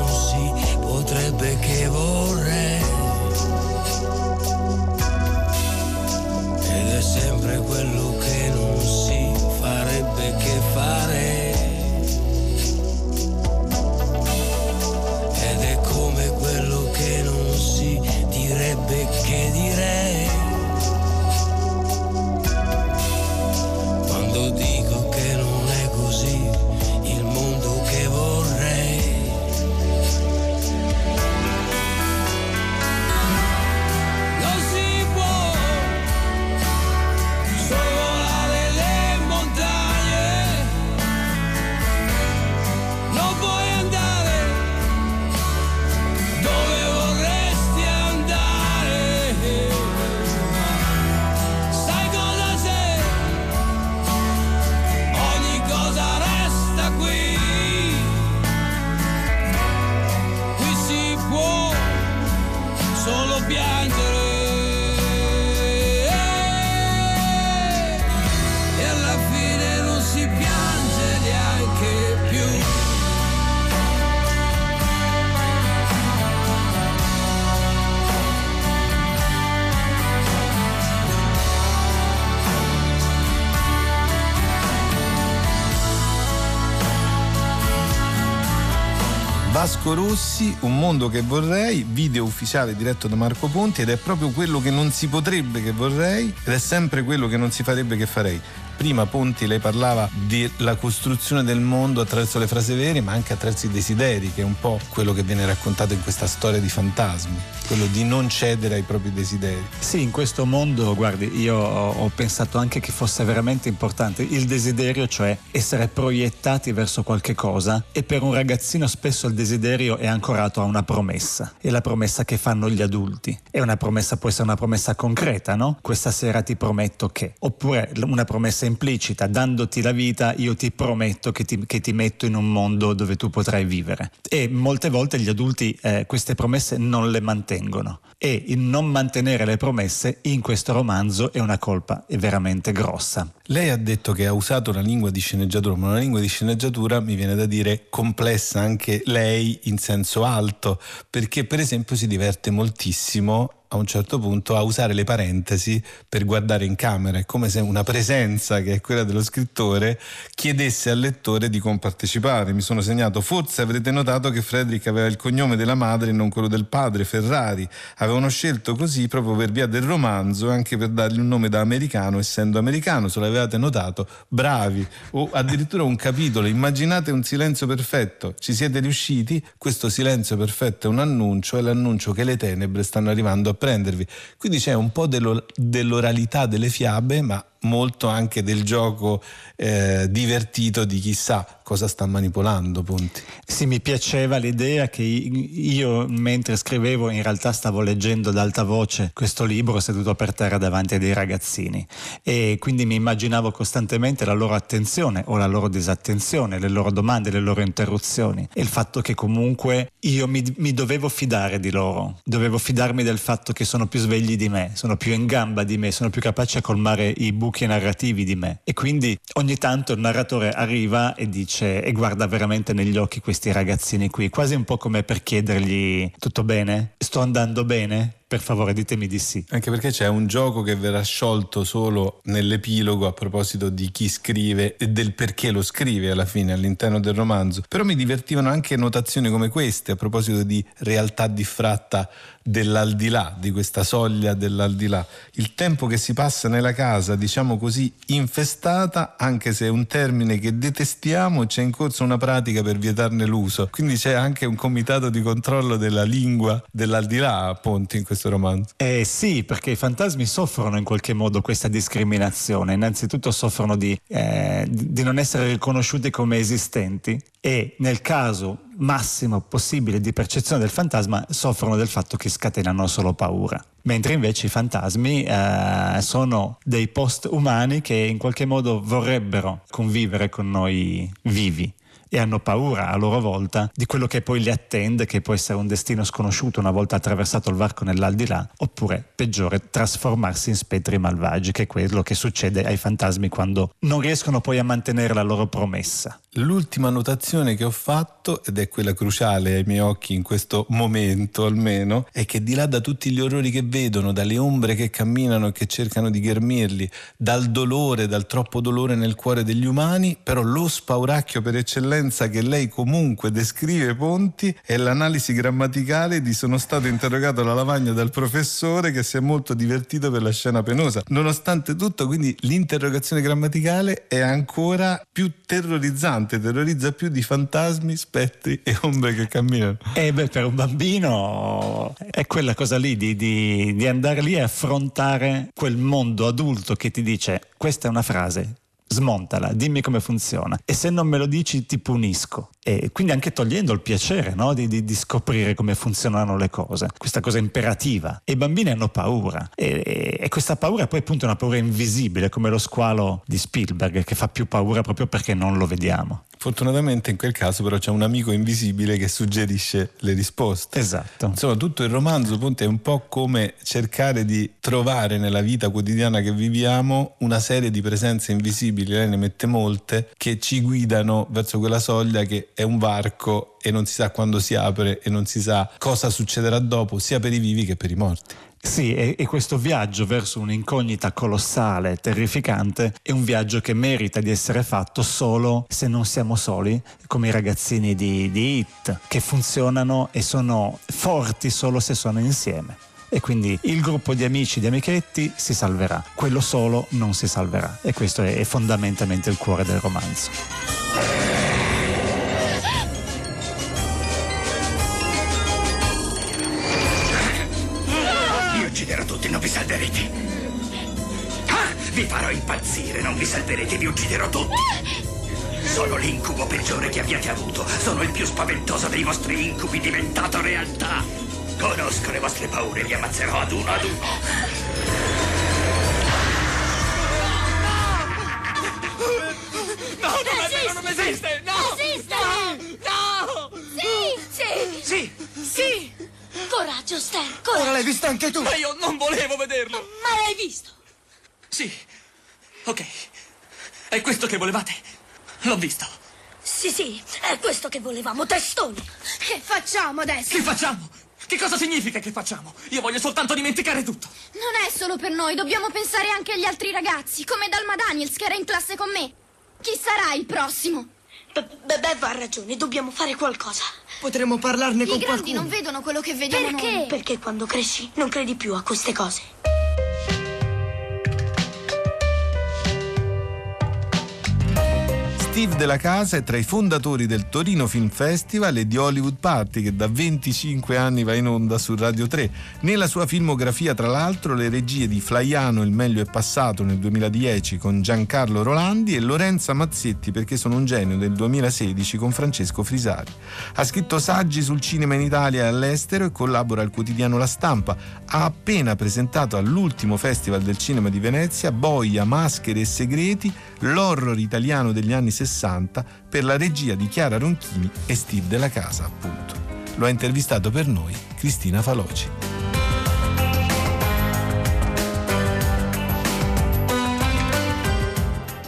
Vasco Rossi, Un mondo che vorrei, video ufficiale diretto da Marco Ponti ed è proprio quello che non si potrebbe che vorrei ed è sempre quello che non si farebbe che farei. Prima Ponti lei parlava della costruzione del mondo attraverso le frasi vere ma anche attraverso i desideri che è un po' quello che viene raccontato in questa storia di fantasmi, quello di non cedere ai propri desideri. Sì, in questo mondo, guardi, io ho, pensato anche che fosse veramente importante il desiderio, cioè essere proiettati verso qualche cosa e per un ragazzino spesso il desiderio è ancorato a una promessa, è la promessa che fanno gli adulti. E una promessa può essere una promessa concreta, no? Questa sera ti prometto che. Oppure una promessa implicita, dandoti la vita io ti prometto che ti, che ti metto in un mondo dove tu potrai vivere. E molte volte gli adulti eh, queste promesse non le mantengono. E il non mantenere le promesse in questo romanzo è una colpa è veramente grossa. Lei ha detto che ha usato una lingua di sceneggiatura, ma una lingua di sceneggiatura mi viene da dire complessa anche lei in senso alto, perché per esempio si diverte moltissimo a un certo punto a usare le parentesi per guardare in camera. È come se una presenza che è quella dello scrittore chiedesse al lettore di compartecipare. Mi sono segnato, forse avrete notato che Frederick aveva il cognome della madre e non quello del padre, Ferrari. Avevano scelto così proprio per via del romanzo, anche per dargli un nome da americano, essendo americano, se l'avevate notato, bravi. O addirittura un capitolo, immaginate un silenzio perfetto, ci siete riusciti? Questo silenzio perfetto è un annuncio, è l'annuncio che le tenebre stanno arrivando a prendervi. Quindi c'è un po' dello, dell'oralità delle fiabe, ma molto anche del gioco eh, divertito di chissà cosa sta manipolando Ponti. Sì, mi piaceva l'idea che io mentre scrivevo in realtà stavo leggendo ad alta voce questo libro seduto per terra davanti a dei ragazzini. E quindi mi immaginavo costantemente la loro attenzione o la loro disattenzione, le loro domande, le loro interruzioni. E il fatto che comunque io mi, mi dovevo fidare di loro, dovevo fidarmi del fatto che sono più svegli di me, sono più in gamba di me, sono più capaci a colmare i buchi buchi narrativi di me. E quindi ogni tanto il narratore arriva e dice e guarda veramente negli occhi questi ragazzini qui, quasi un po' come per chiedergli tutto bene? Sto andando bene? Per favore ditemi di sì. Anche perché c'è un gioco che verrà sciolto solo nell'epilogo a proposito di chi scrive e del perché lo scrive alla fine all'interno del romanzo. Però mi divertivano anche notazioni come queste a proposito di realtà diffratta dell'aldilà, di questa soglia dell'aldilà. Il tempo che si passa nella casa, diciamo così, infestata, anche se è un termine che detestiamo, c'è in corso una pratica per vietarne l'uso. Quindi c'è anche un comitato di controllo della lingua dell'aldilà a Ponti in questo romanzo. Eh sì, perché i fantasmi soffrono in qualche modo questa discriminazione. Innanzitutto soffrono di, eh, di non essere riconosciuti come esistenti e nel caso massimo possibile di percezione del fantasma soffrono del fatto che scatenano solo paura. Mentre invece i fantasmi eh, sono dei post umani che in qualche modo vorrebbero convivere con noi vivi e hanno paura a loro volta di quello che poi li attende, che può essere un destino sconosciuto una volta attraversato il varco nell'aldilà, oppure peggiore, trasformarsi in spettri malvagi, che è quello che succede ai fantasmi quando non riescono poi a mantenere la loro promessa. L'ultima notazione che ho fatto, ed è quella cruciale ai miei occhi in questo momento almeno, è che di là da tutti gli orrori che vedono, dalle ombre che camminano e che cercano di ghermirli, dal dolore, dal troppo dolore nel cuore degli umani, però lo spauracchio per eccellenza differenza che lei comunque descrive Ponti è l'analisi grammaticale di sono stato interrogato alla lavagna dal professore che si è molto divertito per la scena penosa. Nonostante tutto, quindi l'interrogazione grammaticale è ancora più terrorizzante, terrorizza più di fantasmi, spettri e ombre che camminano. Eh beh, per un bambino è quella cosa lì di, di, di andare lì e affrontare quel mondo adulto che ti dice questa è una frase, smontala, dimmi come funziona e se non me lo dici ti punisco. E quindi anche togliendo il piacere no? di, di, di, scoprire come funzionano le cose, questa cosa imperativa. E i bambini hanno paura e, e, e questa paura poi appunto è una paura invisibile come lo squalo di Spielberg che fa più paura proprio perché non lo vediamo. Fortunatamente in quel caso però c'è un amico invisibile che suggerisce le risposte. Esatto. Insomma, tutto il romanzo appunto è un po' come cercare di trovare nella vita quotidiana che viviamo una serie di presenze invisibili, lei ne mette molte, che ci guidano verso quella soglia che è un varco e non si sa quando si apre e non si sa cosa succederà dopo, sia per i vivi che per i morti. Sì, e, e, questo viaggio verso un'incognita colossale, terrificante, è un viaggio che merita di essere fatto solo se non siamo soli, come i ragazzini di, di Hit, che funzionano e sono forti solo se sono insieme. E quindi il gruppo di amici, di amichetti si salverà, quello solo non si salverà. E questo è, è fondamentalmente il cuore del romanzo. Non vi salverete. Ah, vi farò impazzire, non vi salverete, vi ucciderò tutti. Sono l'incubo peggiore che abbiate avuto. Sono il più spaventoso dei vostri incubi diventato realtà. Conosco le vostre paure, vi ammazzerò ad uno ad uno. No, non è vero, non esiste! No! Esiste! No! Sì! Sì! Sì! Sì! Coraggio, Stan, coraggio. Ora l'hai visto anche tu. Ma io non volevo vederlo. Ma l'hai visto? Sì. Ok. È questo che volevate? L'ho visto. Sì, sì, è questo che volevamo, testoni. Che facciamo adesso? Che facciamo? Che cosa significa che facciamo? Io voglio soltanto dimenticare tutto. Non è solo per noi, dobbiamo pensare anche agli altri ragazzi, come Dalma Daniels che era in classe con me. Chi sarà il prossimo? Beh, ha ragione, dobbiamo fare qualcosa. Potremmo parlarne I con grandi qualcuno. non vedono quello che vediamo Perché? noi. Perché quando cresci non credi più a queste cose. Steve Della Casa è tra i fondatori del Torino Film Festival e di Hollywood Party che da 25 anni va in onda su Radio 3. Nella sua filmografia, tra l'altro, le regie di Flaiano Il meglio è passato nel 2010 con Giancarlo Rolandi e Lorenza Mazzetti perché sono un genio del 2016 con Francesco Frisari. Ha scritto saggi sul cinema in Italia e all'estero e collabora al quotidiano La Stampa. Ha appena presentato all'ultimo Festival del Cinema di Venezia Boia, Maschere e Segreti, l'horror italiano degli anni 60 per la regia di Chiara Ronchini e Steve Della Casa, appunto. Lo ha intervistato per noi Cristina Faloci.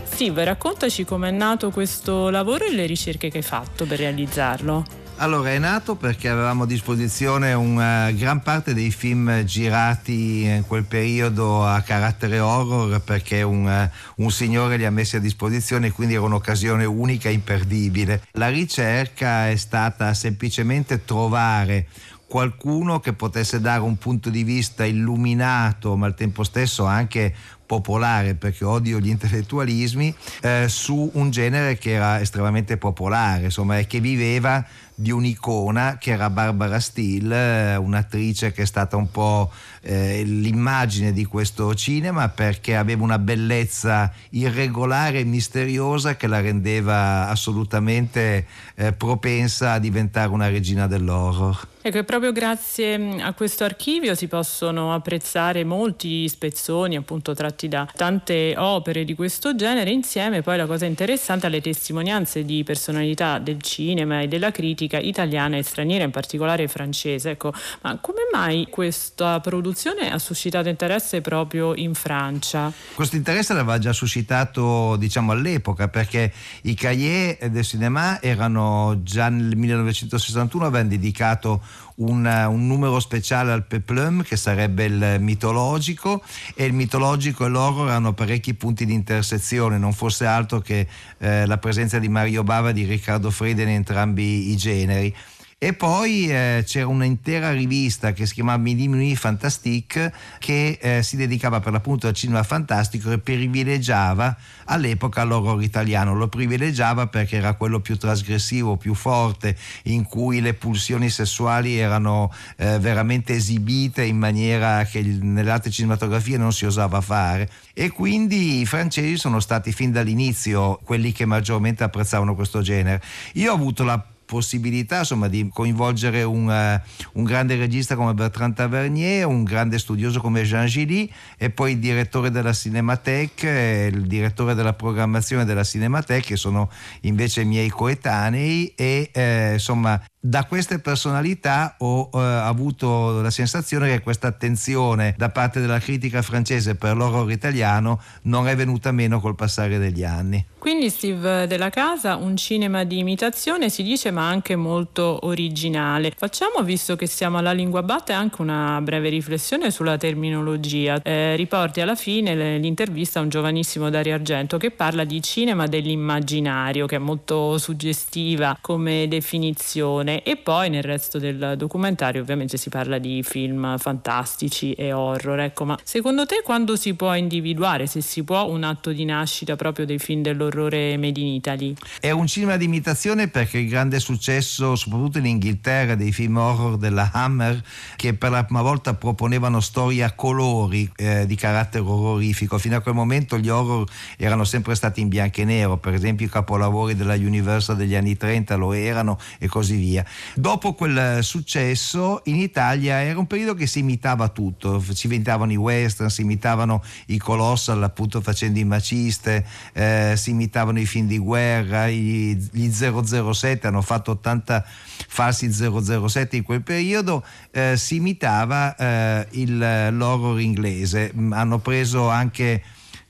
Steve, raccontaci com'è nato questo lavoro e le ricerche che hai fatto per realizzarlo. Allora, è nato perché avevamo a disposizione una gran parte dei film girati in quel periodo a carattere horror perché un, un signore li ha messi a disposizione e quindi era un'occasione unica e imperdibile. La ricerca è stata semplicemente trovare qualcuno che potesse dare un punto di vista illuminato ma al tempo stesso anche popolare perché odio gli intellettualismi eh, su un genere che era estremamente popolare insomma e che viveva di un'icona che era Barbara Steele, eh, un'attrice che è stata un po' eh, l'immagine di questo cinema perché aveva una bellezza irregolare e misteriosa che la rendeva assolutamente eh, propensa a diventare una regina dell'horror. Ecco, e proprio grazie mm, a questo archivio si possono apprezzare molti spezzoni appunto tratti da tante opere di questo genere insieme poi la cosa interessante alle testimonianze di personalità del cinema e della critica italiana e straniera, in particolare francese. Ecco, ma come mai questa produzione ha suscitato interesse proprio in Francia? Questo interesse l'aveva già suscitato diciamo all'epoca perché i cahiers del cinema erano già nel 1961 avevano dedicato un, un, numero speciale al peplum che sarebbe il mitologico e il mitologico e l'horror hanno parecchi punti di intersezione, non fosse altro che eh, la presenza di Mario Bava e di Riccardo Frede in entrambi i generi. E poi eh, c'era un'intera rivista che si chiamava Midi Mini Fantastique che eh, si dedicava per l'appunto al cinema fantastico e privilegiava all'epoca l'horror italiano. Lo privilegiava perché era quello più trasgressivo, più forte, in cui le pulsioni sessuali erano eh, veramente esibite in maniera che nelle altre cinematografie non si osava fare. E quindi i francesi sono stati fin dall'inizio quelli che maggiormente apprezzavano questo genere. Io ho avuto la possibilità insomma, di coinvolgere un, uh, un, grande regista come Bertrand Tavernier, un grande studioso come Jean Gilly e poi il direttore della Cinematheque, il direttore della programmazione della Cinematheque che sono invece i miei coetanei e eh, insomma da queste personalità ho eh, avuto la sensazione che questa attenzione da parte della critica francese per l'horror italiano non è venuta meno col passare degli anni. Quindi Steve della Casa, un cinema di imitazione si dice ma anche molto originale. Facciamo, visto che siamo alla lingua batte, anche una breve riflessione sulla terminologia. Eh, riporti alla fine l'intervista a un giovanissimo Dario Argento che parla di cinema dell'immaginario, che è molto suggestiva come definizione bene e poi nel resto del documentario ovviamente si parla di film fantastici e horror. Ecco, ma secondo te quando si può individuare, se si può, un atto di nascita proprio dei film dell'orrore made in Italy? È un cinema di imitazione perché il grande successo, soprattutto in Inghilterra, dei film horror della Hammer, che per la prima volta proponevano storie a colori eh, di carattere orrorifico. Fino a quel momento gli horror erano sempre stati in bianco e nero, per esempio i capolavori della Universal degli anni 30 lo erano e così via. Dopo quel successo in Italia era un periodo che si imitava tutto, si imitavano i western, si imitavano i colossal appunto facendo i maciste, eh, si imitavano i film di guerra, i, gli 007 hanno fatto 80 falsi 007 in quel periodo, eh, si imitava eh, il, l'horror inglese, hanno preso anche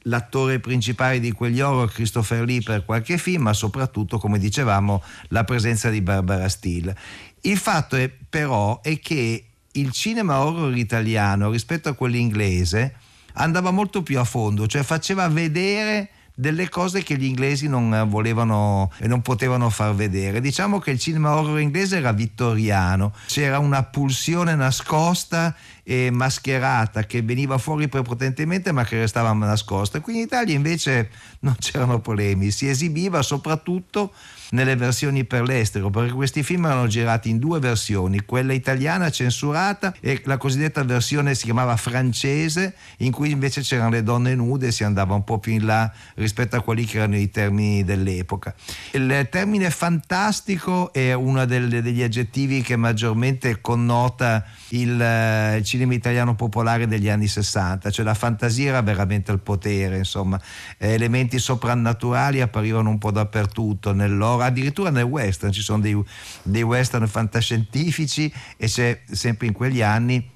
l'attore principale di quegli horror, Christopher Lee, per qualche film, ma soprattutto, come dicevamo, la presenza di Barbara Steele. Il fatto è, però è che il cinema horror italiano rispetto a quello inglese andava molto più a fondo, cioè faceva vedere delle cose che gli inglesi non volevano e non potevano far vedere. Diciamo che il cinema horror inglese era vittoriano, c'era una pulsione nascosta e mascherata che veniva fuori prepotentemente ma che restava nascosta. Qui in Italia invece non c'erano problemi, si esibiva soprattutto nelle versioni per l'estero, perché questi film erano girati in due versioni, quella italiana censurata e la cosiddetta versione si chiamava francese, in cui invece c'erano le donne nude e si andava un po' più in là rispetto a quelli che erano i termini dell'epoca. Il termine fantastico è uno degli aggettivi che maggiormente connota il, eh, il, cinema italiano popolare degli anni 60, cioè la fantasia era veramente al potere, insomma, elementi soprannaturali apparivano un po' dappertutto, nell'oro, addirittura nel western, ci sono dei, dei western fantascientifici e c'è sempre in quegli anni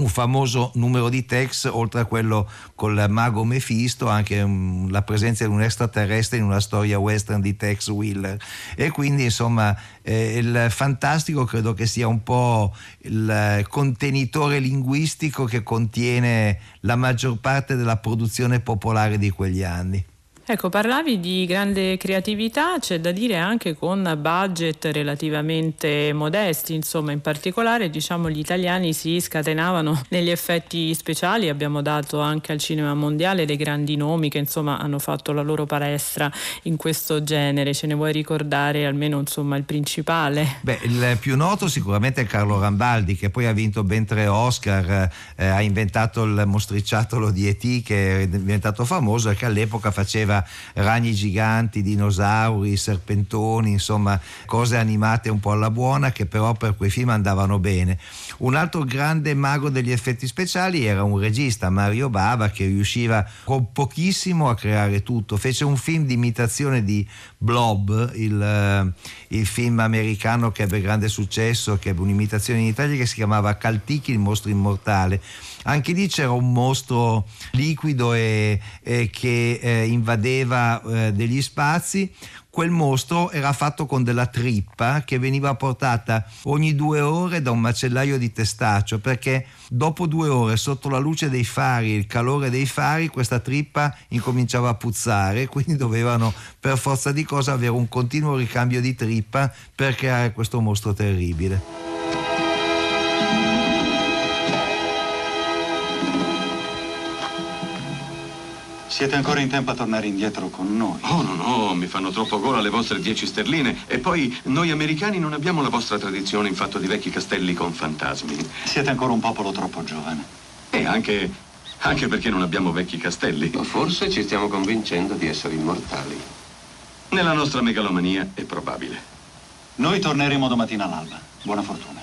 un famoso numero di Tex, oltre a quello col mago Mephisto, anche la presenza di un extraterrestre in una storia western di Tex Wheeler. E quindi insomma eh, il fantastico credo che sia un po' il contenitore linguistico che contiene la maggior parte della produzione popolare di quegli anni. Ecco, parlavi di grande creatività, c'è da dire anche con budget relativamente modesti, insomma, in particolare diciamo gli italiani si scatenavano negli effetti speciali, abbiamo dato anche al cinema mondiale dei grandi nomi che insomma hanno fatto la loro palestra in questo genere, ce ne vuoi ricordare almeno insomma il principale? Beh, il più noto sicuramente è Carlo Rambaldi che poi ha vinto ben tre Oscar, eh, ha inventato il mostriciattolo di E.T. che è diventato famoso e che all'epoca faceva ragni giganti, dinosauri, serpentoni, insomma cose animate un po' alla buona che però per quei film andavano bene. Un altro grande mago degli effetti speciali era un regista, Mario Bava, che riusciva con pochissimo a creare tutto. Fece un film di imitazione di Blob, il, uh, il film americano che ebbe grande successo, che ebbe un'imitazione in Italia che si chiamava Caltichi, il mostro immortale anche lì c'era un mostro liquido e, e che eh, invadeva eh, degli spazi. Quel mostro era fatto con della trippa che veniva portata ogni due ore da un macellaio di testaccio perché dopo due ore sotto la luce dei fari, il calore dei fari, questa trippa incominciava a puzzare, quindi dovevano per forza di cosa avere un continuo ricambio di trippa per creare questo mostro terribile. Siete ancora in tempo a tornare indietro con noi. Oh no, no, mi fanno troppo gola le vostre 10 sterline. E poi noi americani non abbiamo la vostra tradizione in fatto di vecchi castelli con fantasmi. Siete ancora un popolo troppo giovane. E anche, anche perché non abbiamo vecchi castelli. O forse ci stiamo convincendo di essere immortali. Nella nostra megalomania è probabile. Noi torneremo domattina all'alba. Buona fortuna.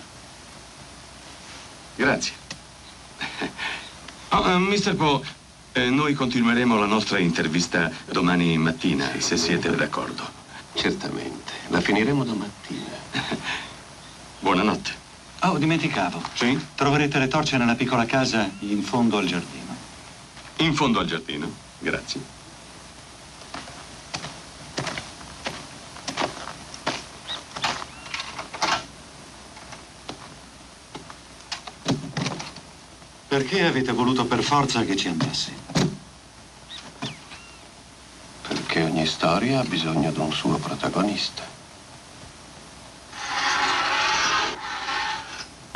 Grazie. Oh, uh, eh, Mr. Poe, eh, noi continueremo la nostra intervista domani mattina, se siete d'accordo. Certamente. La finiremo domattina. Buonanotte. Oh, dimenticavo. Sì? Troverete le torce nella piccola casa in fondo al giardino. In fondo al giardino? Grazie. Perché avete voluto per forza che ci andassi? ogni storia ha bisogno di un suo protagonista.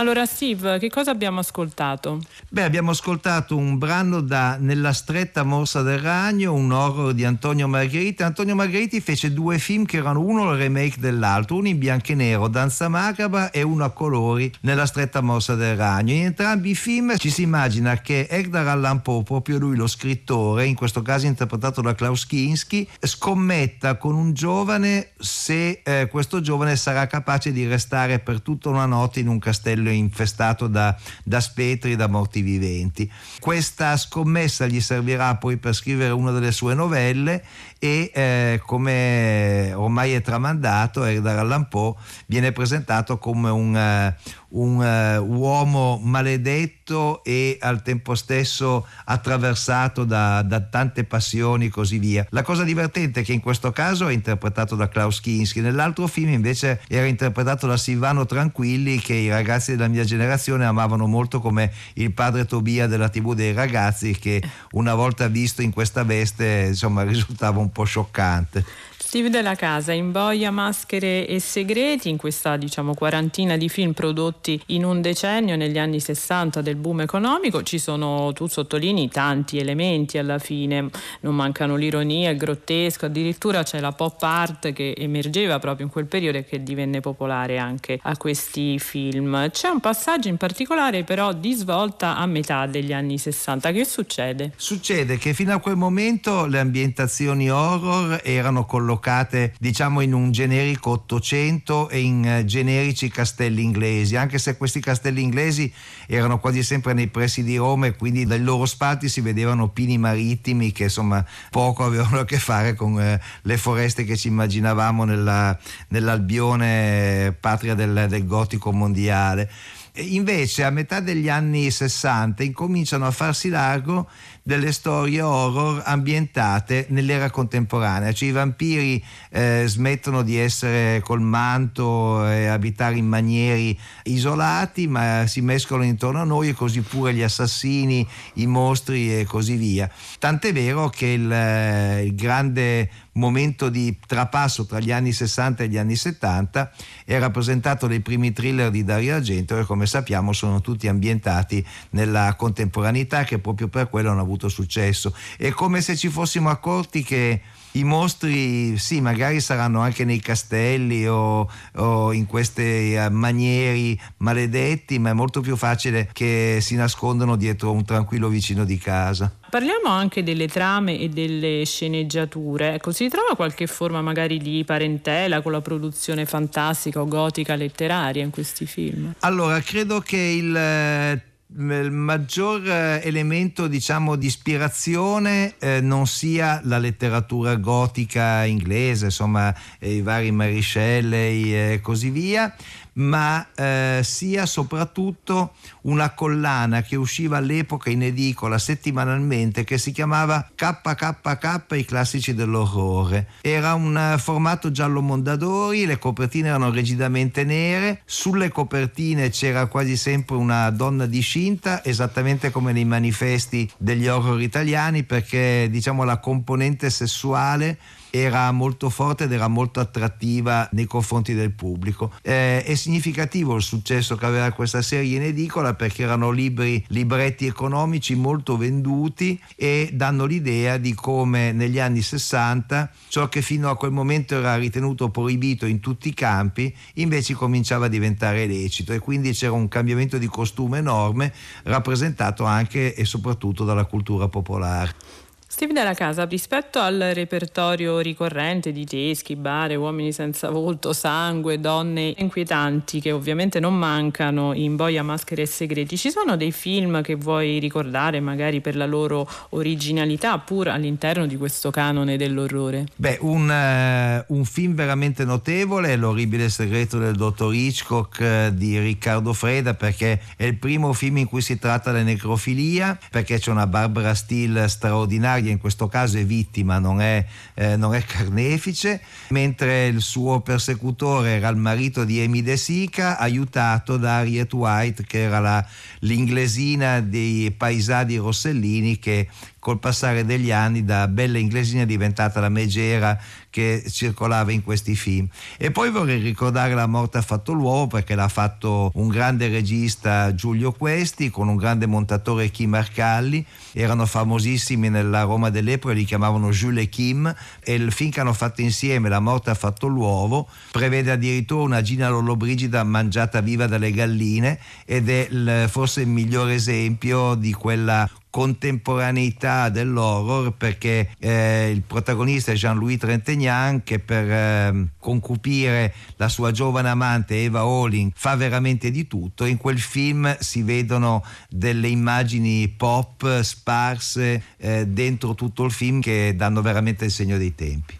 Allora Steve, che cosa abbiamo ascoltato? Beh, abbiamo ascoltato un brano da Nella stretta morsa del ragno, un horror di Antonio Margheriti. Antonio Margheriti fece due film che erano uno il remake dell'altro, uno in bianco e nero, Danza macabra, e uno a colori, Nella stretta morsa del ragno. In entrambi i film ci si immagina che Edgar Allan Poe, proprio lui lo scrittore, in questo caso interpretato da Klaus Kinski, scommetta con un giovane se eh, questo giovane sarà capace di restare per tutta una notte in un castello infestato da, da spettri, da morti viventi. Questa scommessa gli servirà poi per scrivere una delle sue novelle e eh, come ormai è tramandato Edgar Allan Poe viene presentato come un, uh, un uh, uomo maledetto e al tempo stesso attraversato da, da, tante passioni e così via. La cosa divertente è che in questo caso è interpretato da Klaus Kinski, nell'altro film invece era interpretato da Silvano Tranquilli che i ragazzi della mia generazione amavano molto come il padre Tobia della tv dei ragazzi che una volta visto in questa veste insomma risultava un po' scioccante. Steve della Casa imboia maschere e segreti in questa diciamo quarantina di film prodotti in un decennio negli anni 60 del boom economico ci sono tu sottolinei tanti elementi alla fine. Non mancano l'ironia il grottesco addirittura c'è la pop art che emergeva proprio in quel periodo e che divenne popolare anche a questi film. C'è un passaggio in particolare però di svolta a metà degli anni 60 che succede? Succede che fino a quel momento le ambientazioni horror erano collocate collocate diciamo in un generico Ottocento e in eh, generici castelli inglesi, anche se questi castelli inglesi erano quasi sempre nei pressi di Roma e quindi dai loro spalti si vedevano pini marittimi che insomma poco avevano a che fare con eh, le foreste che ci immaginavamo nella, nell'Albione patria del, del gotico mondiale. Invece a metà degli anni 60 incominciano a farsi largo delle storie horror ambientate nell'era contemporanea, cioè i vampiri eh, smettono di essere col manto e abitare in manieri isolati, ma si mescolano intorno a noi e così pure gli assassini, i mostri e così via. Tant'è vero che il, eh, il grande momento di trapasso tra gli anni 60 e gli anni 70 è rappresentato dai primi thriller di Dario Argento che come sappiamo sono tutti ambientati nella contemporaneità che proprio per quello hanno avuto successo. È come se ci fossimo accorti che i mostri, sì, magari saranno anche nei castelli o, o in questi uh, manieri maledetti, ma è molto più facile che si nascondano dietro un tranquillo vicino di casa. Parliamo anche delle trame e delle sceneggiature. Ecco, si trova qualche forma magari di parentela con la produzione fantastica o gotica letteraria in questi film? Allora, credo che il eh, il maggior eh, elemento diciamo di ispirazione eh, non sia la letteratura gotica inglese insomma i vari Mary Shelley e così via ma eh, sia soprattutto una collana che usciva all'epoca in edicola settimanalmente che si chiamava KKK i classici dell'orrore. Era un formato giallo mondadori, le copertine erano rigidamente nere, sulle copertine c'era quasi sempre una donna discinta, esattamente come nei manifesti degli horror italiani, perché diciamo la componente sessuale era molto forte ed era molto attrattiva nei confronti del pubblico. Eh, è significativo il successo che aveva questa serie in edicola perché erano libri, libretti economici molto venduti e danno l'idea di come negli anni 60 ciò che fino a quel momento era ritenuto proibito in tutti i campi invece cominciava a diventare lecito e quindi c'era un cambiamento di costume enorme rappresentato anche e soprattutto dalla cultura popolare. Steve della Casa, rispetto al repertorio ricorrente di teschi, bare, uomini senza volto, sangue, donne inquietanti che ovviamente non mancano in Boia, Maschere e Segreti, ci sono dei film che vuoi ricordare magari per la loro originalità pur all'interno di questo canone dell'orrore? Beh, un, uh, un film veramente notevole è L'orribile segreto del dottor Hitchcock uh, di Riccardo Freda perché è il primo film in cui si tratta la necrofilia, perché c'è una Barbara Steele straordinaria in questo caso è vittima, non è, eh, non è carnefice, mentre il suo persecutore era il marito di Amy De Sica, aiutato da Harriet White, che era la, l'inglesina dei paesani Rossellini che col passare degli anni da bella inglesina diventata la megera che circolava in questi film. E poi vorrei ricordare La morte ha fatto l'uomo perché l'ha fatto un grande regista Giulio Questi con un grande montatore Kim Arcalli, erano famosissimi nella Roma dell'epoca, li chiamavano Jules e Kim e il film che hanno fatto insieme La morte ha fatto l'uovo prevede addirittura una Gina Lollobrigida mangiata viva dalle galline ed è il, forse il migliore esempio di quella contemporaneità dell'horror perché eh, il protagonista è Jean-Louis Trintignant che per eh, concupire la sua giovane amante Eva Olin fa veramente di tutto. In quel film si vedono delle immagini pop sparse eh, dentro tutto il film che danno veramente il segno dei tempi.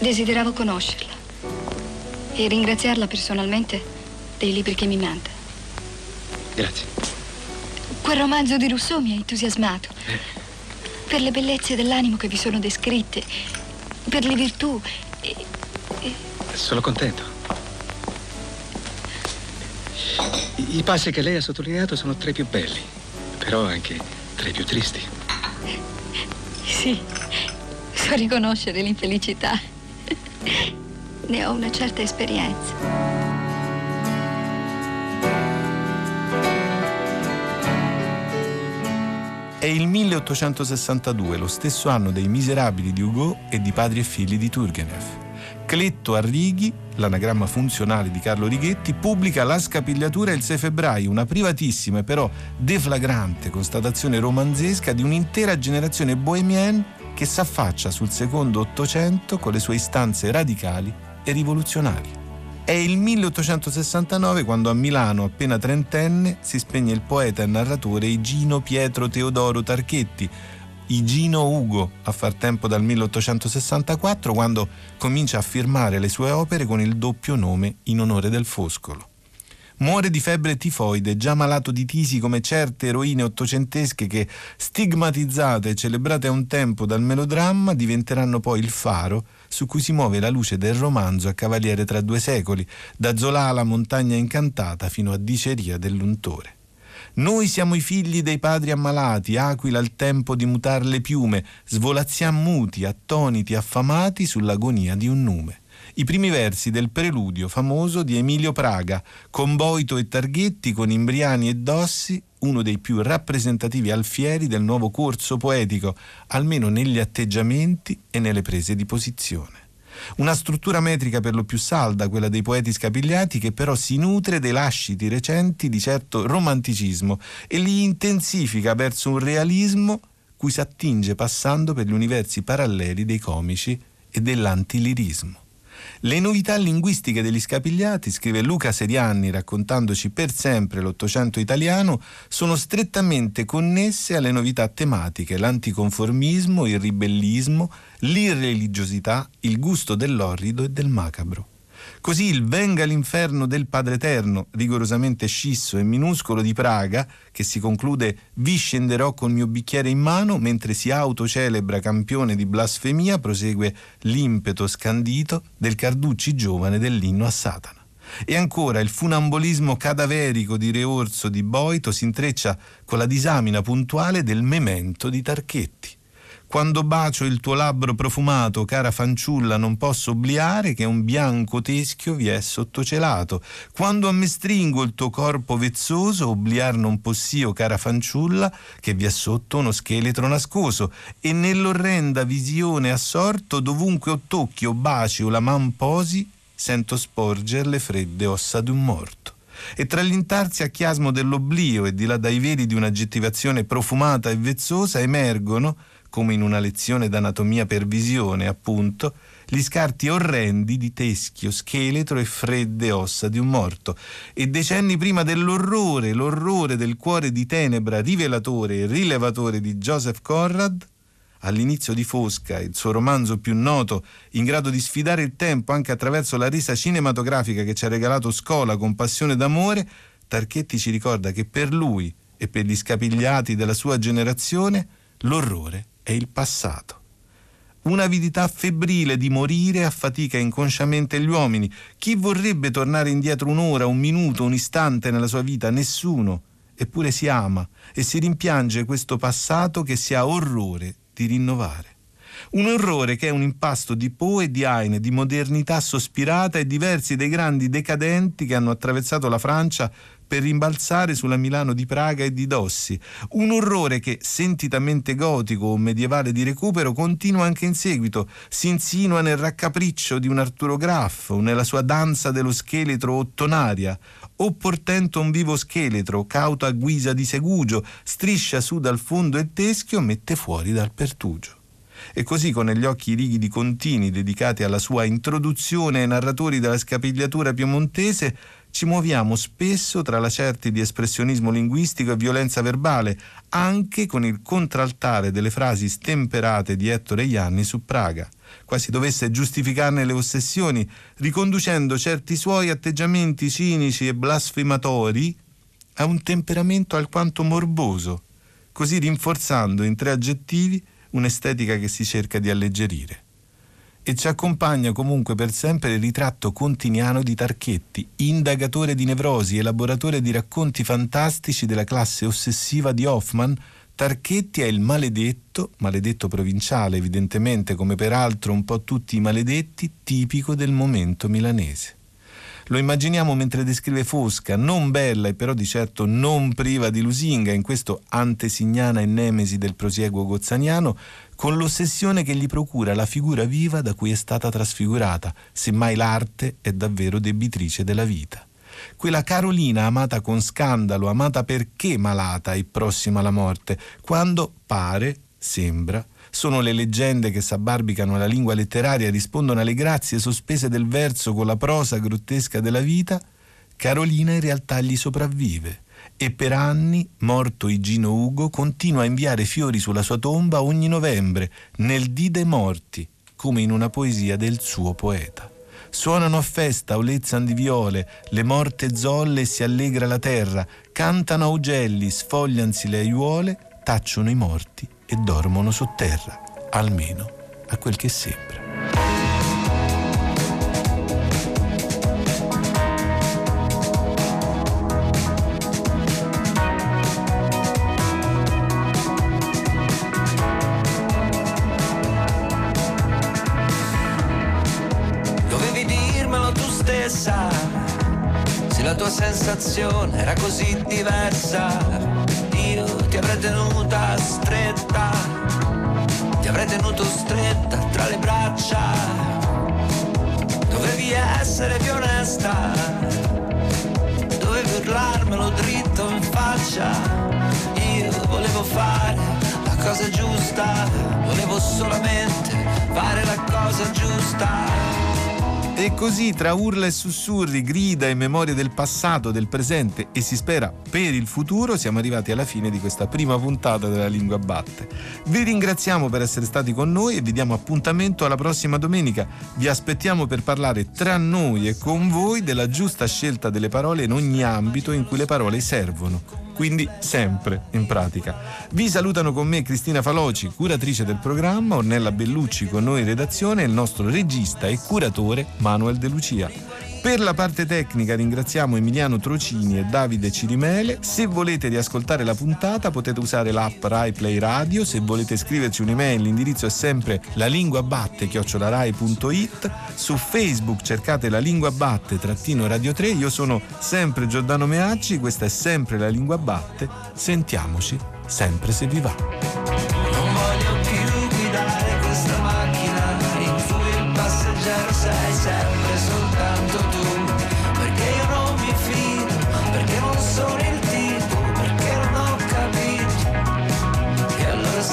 Desideravo conoscerla e ringraziarla personalmente dei libri che mi manda. Grazie. Quel romanzo di Rousseau mi ha entusiasmato. Per le bellezze dell'animo che vi sono descritte, per le virtù. E, e... Sono contento. I, passi che lei ha sottolineato sono tra i più belli, però anche tra i più tristi. Sì, so riconoscere l'infelicità. Ne ho una certa esperienza. È il 1862, lo stesso anno dei Miserabili di Hugo e di Padri e Figli di Turgenev. Cletto Arrighi, l'anagramma funzionale di Carlo Righetti, pubblica La scapigliatura il 6 febbraio, una privatissima e però deflagrante constatazione romanzesca di un'intera generazione bohemienne che s'affaccia sul secondo Ottocento con le sue istanze radicali e rivoluzionarie. È il 1869 quando a Milano, appena trentenne, si spegne il poeta e narratore Igino Pietro Teodoro Tarchetti, Igino Ugo a far tempo dal 1864 quando comincia a firmare le sue opere con il doppio nome in onore del Foscolo. Muore di febbre tifoide, già malato di tisi come certe eroine ottocentesche che, stigmatizzate e celebrate a un tempo dal melodramma, diventeranno poi il faro su cui si muove la luce del romanzo a Cavaliere tra due secoli, da Zola alla Montagna Incantata fino a Diceria dell'Untore. Noi siamo i figli dei padri ammalati, aquila al tempo di mutar le piume, svolazziam muti, attoniti, affamati sull'agonia di un nume i primi versi del preludio famoso di Emilio Praga, con Boito e Targhetti, con Imbriani e Dossi, uno dei più rappresentativi alfieri del nuovo corso poetico, almeno negli atteggiamenti e nelle prese di posizione. Una struttura metrica per lo più salda, quella dei poeti scapigliati, che però si nutre dei lasciti recenti di certo romanticismo e li intensifica verso un realismo cui si attinge passando per gli universi paralleli dei comici e dell'antilirismo. Le novità linguistiche degli scapigliati, scrive Luca Serianni raccontandoci per sempre l'Ottocento italiano, sono strettamente connesse alle novità tematiche, l'anticonformismo, il ribellismo, l'irreligiosità, il gusto dell'orrido e del macabro. Così il Venga l'inferno del Padre Eterno, rigorosamente scisso e minuscolo di Praga, che si conclude Vi scenderò col mio bicchiere in mano, mentre si autocelebra campione di blasfemia, prosegue l'impeto scandito del Carducci giovane dell'inno a Satana. E ancora il funambolismo cadaverico di Re Orso di Boito si intreccia con la disamina puntuale del memento di Tarchetti. Quando bacio il tuo labbro profumato, cara fanciulla, non posso obliare che un bianco teschio vi è sottocelato. Quando a me stringo il tuo corpo vezzoso, obliar non possio, cara fanciulla, che vi è sotto uno scheletro nascoso. E nell'orrenda visione assorto, dovunque o tocchi o baci o la man posi, sento sporger le fredde ossa d'un morto e tra l'intarsi a chiasmo dell'oblio e di là dai veli di un'aggettivazione profumata e vezzosa emergono, come in una lezione d'anatomia per visione, appunto, gli scarti orrendi di teschio, scheletro e fredde ossa di un morto. E decenni prima dell'orrore, l'orrore del cuore di tenebra rivelatore e rilevatore di Joseph Conrad, all'inizio di Fosca, il suo romanzo più noto, in grado di sfidare il tempo anche attraverso la resa cinematografica che ci ha regalato Scola con passione d'amore, Tarchetti ci ricorda che per lui e per gli scapigliati della sua generazione l'orrore è il passato. Un'avidità febbrile di morire affatica inconsciamente gli uomini. Chi vorrebbe tornare indietro un'ora, un minuto, un istante nella sua vita? Nessuno. Eppure si ama e si rimpiange questo passato che si ha orrore di rinnovare. Un orrore che è un impasto di Poe e di Heine, di modernità sospirata e diversi dei grandi decadenti che hanno attraversato la Francia per rimbalzare sulla Milano di Praga e di Dossi. Un orrore che, sentitamente gotico o medievale di recupero, continua anche in seguito, si insinua nel raccapriccio di un Arturo Graff nella sua danza dello scheletro ottonaria, o portento un vivo scheletro, cauto a guisa di segugio, striscia su dal fondo il teschio, mette fuori dal pertugio. E così con negli occhi i rigidi contini dedicati alla sua introduzione ai narratori della scapigliatura piemontese, ci muoviamo spesso tra lacerti di espressionismo linguistico e violenza verbale, anche con il contraltare delle frasi stemperate di Ettore Ianni su Praga, quasi dovesse giustificarne le ossessioni, riconducendo certi suoi atteggiamenti cinici e blasfematori a un temperamento alquanto morboso, così rinforzando in tre aggettivi un'estetica che si cerca di alleggerire e ci accompagna comunque per sempre il ritratto continiano di Tarchetti, indagatore di nevrosi, elaboratore di racconti fantastici della classe ossessiva di Hoffman. Tarchetti è il maledetto, maledetto provinciale evidentemente, come peraltro un po' tutti i maledetti, tipico del momento milanese. Lo immaginiamo mentre descrive Fosca, non bella e però di certo non priva di lusinga, in questo antesignana e nemesi del prosieguo gozzaniano, con l'ossessione che gli procura la figura viva da cui è stata trasfigurata, semmai l'arte è davvero debitrice della vita. Quella Carolina amata con scandalo, amata perché malata e prossima alla morte, quando pare, sembra, sono le leggende che s'abbarbicano alla lingua letteraria e rispondono alle grazie sospese del verso con la prosa grottesca della vita, Carolina in realtà gli sopravvive e per anni, morto Igino Ugo, continua a inviare fiori sulla sua tomba ogni novembre, nel dì dei morti, come in una poesia del suo poeta. Suonano a festa, olezzan di viole, le morte zolle e si allegra la terra, cantano augelli, sfogliansi le aiuole, tacciono i morti e dormono sotterra, almeno a quel che sembra. sensazione era così diversa. Ti avrei tenuta stretta, ti avrei tenuto stretta tra le braccia. Dovevi essere più onesta, dovevi urlarmelo dritto in faccia. Io volevo fare la cosa giusta, volevo solamente fare la cosa giusta. E così tra urla e sussurri, grida e memoria del passato, del presente e si spera per il futuro siamo arrivati alla fine di questa prima puntata della Lingua Batte. Vi ringraziamo per essere stati con noi e vi diamo appuntamento alla prossima domenica. Vi aspettiamo per parlare tra noi e con voi della giusta scelta delle parole in ogni ambito in cui le parole servono quindi sempre in pratica. Vi salutano con me Cristina Faloci, curatrice del programma, Ornella Bellucci con noi in redazione e il nostro regista e curatore Manuel De Lucia. Per la parte tecnica ringraziamo Emiliano Trocini e Davide Cirimele. Se volete riascoltare la puntata potete usare l'app Rai Play Radio. Se volete scriverci un'email l'indirizzo è sempre lalinguabatte.it. Su Facebook cercate la lingua batte trattino radio 3. Io sono sempre Giordano Meacci, questa è sempre la lingua batte. Sentiamoci sempre se vi va. Sai sempre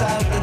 out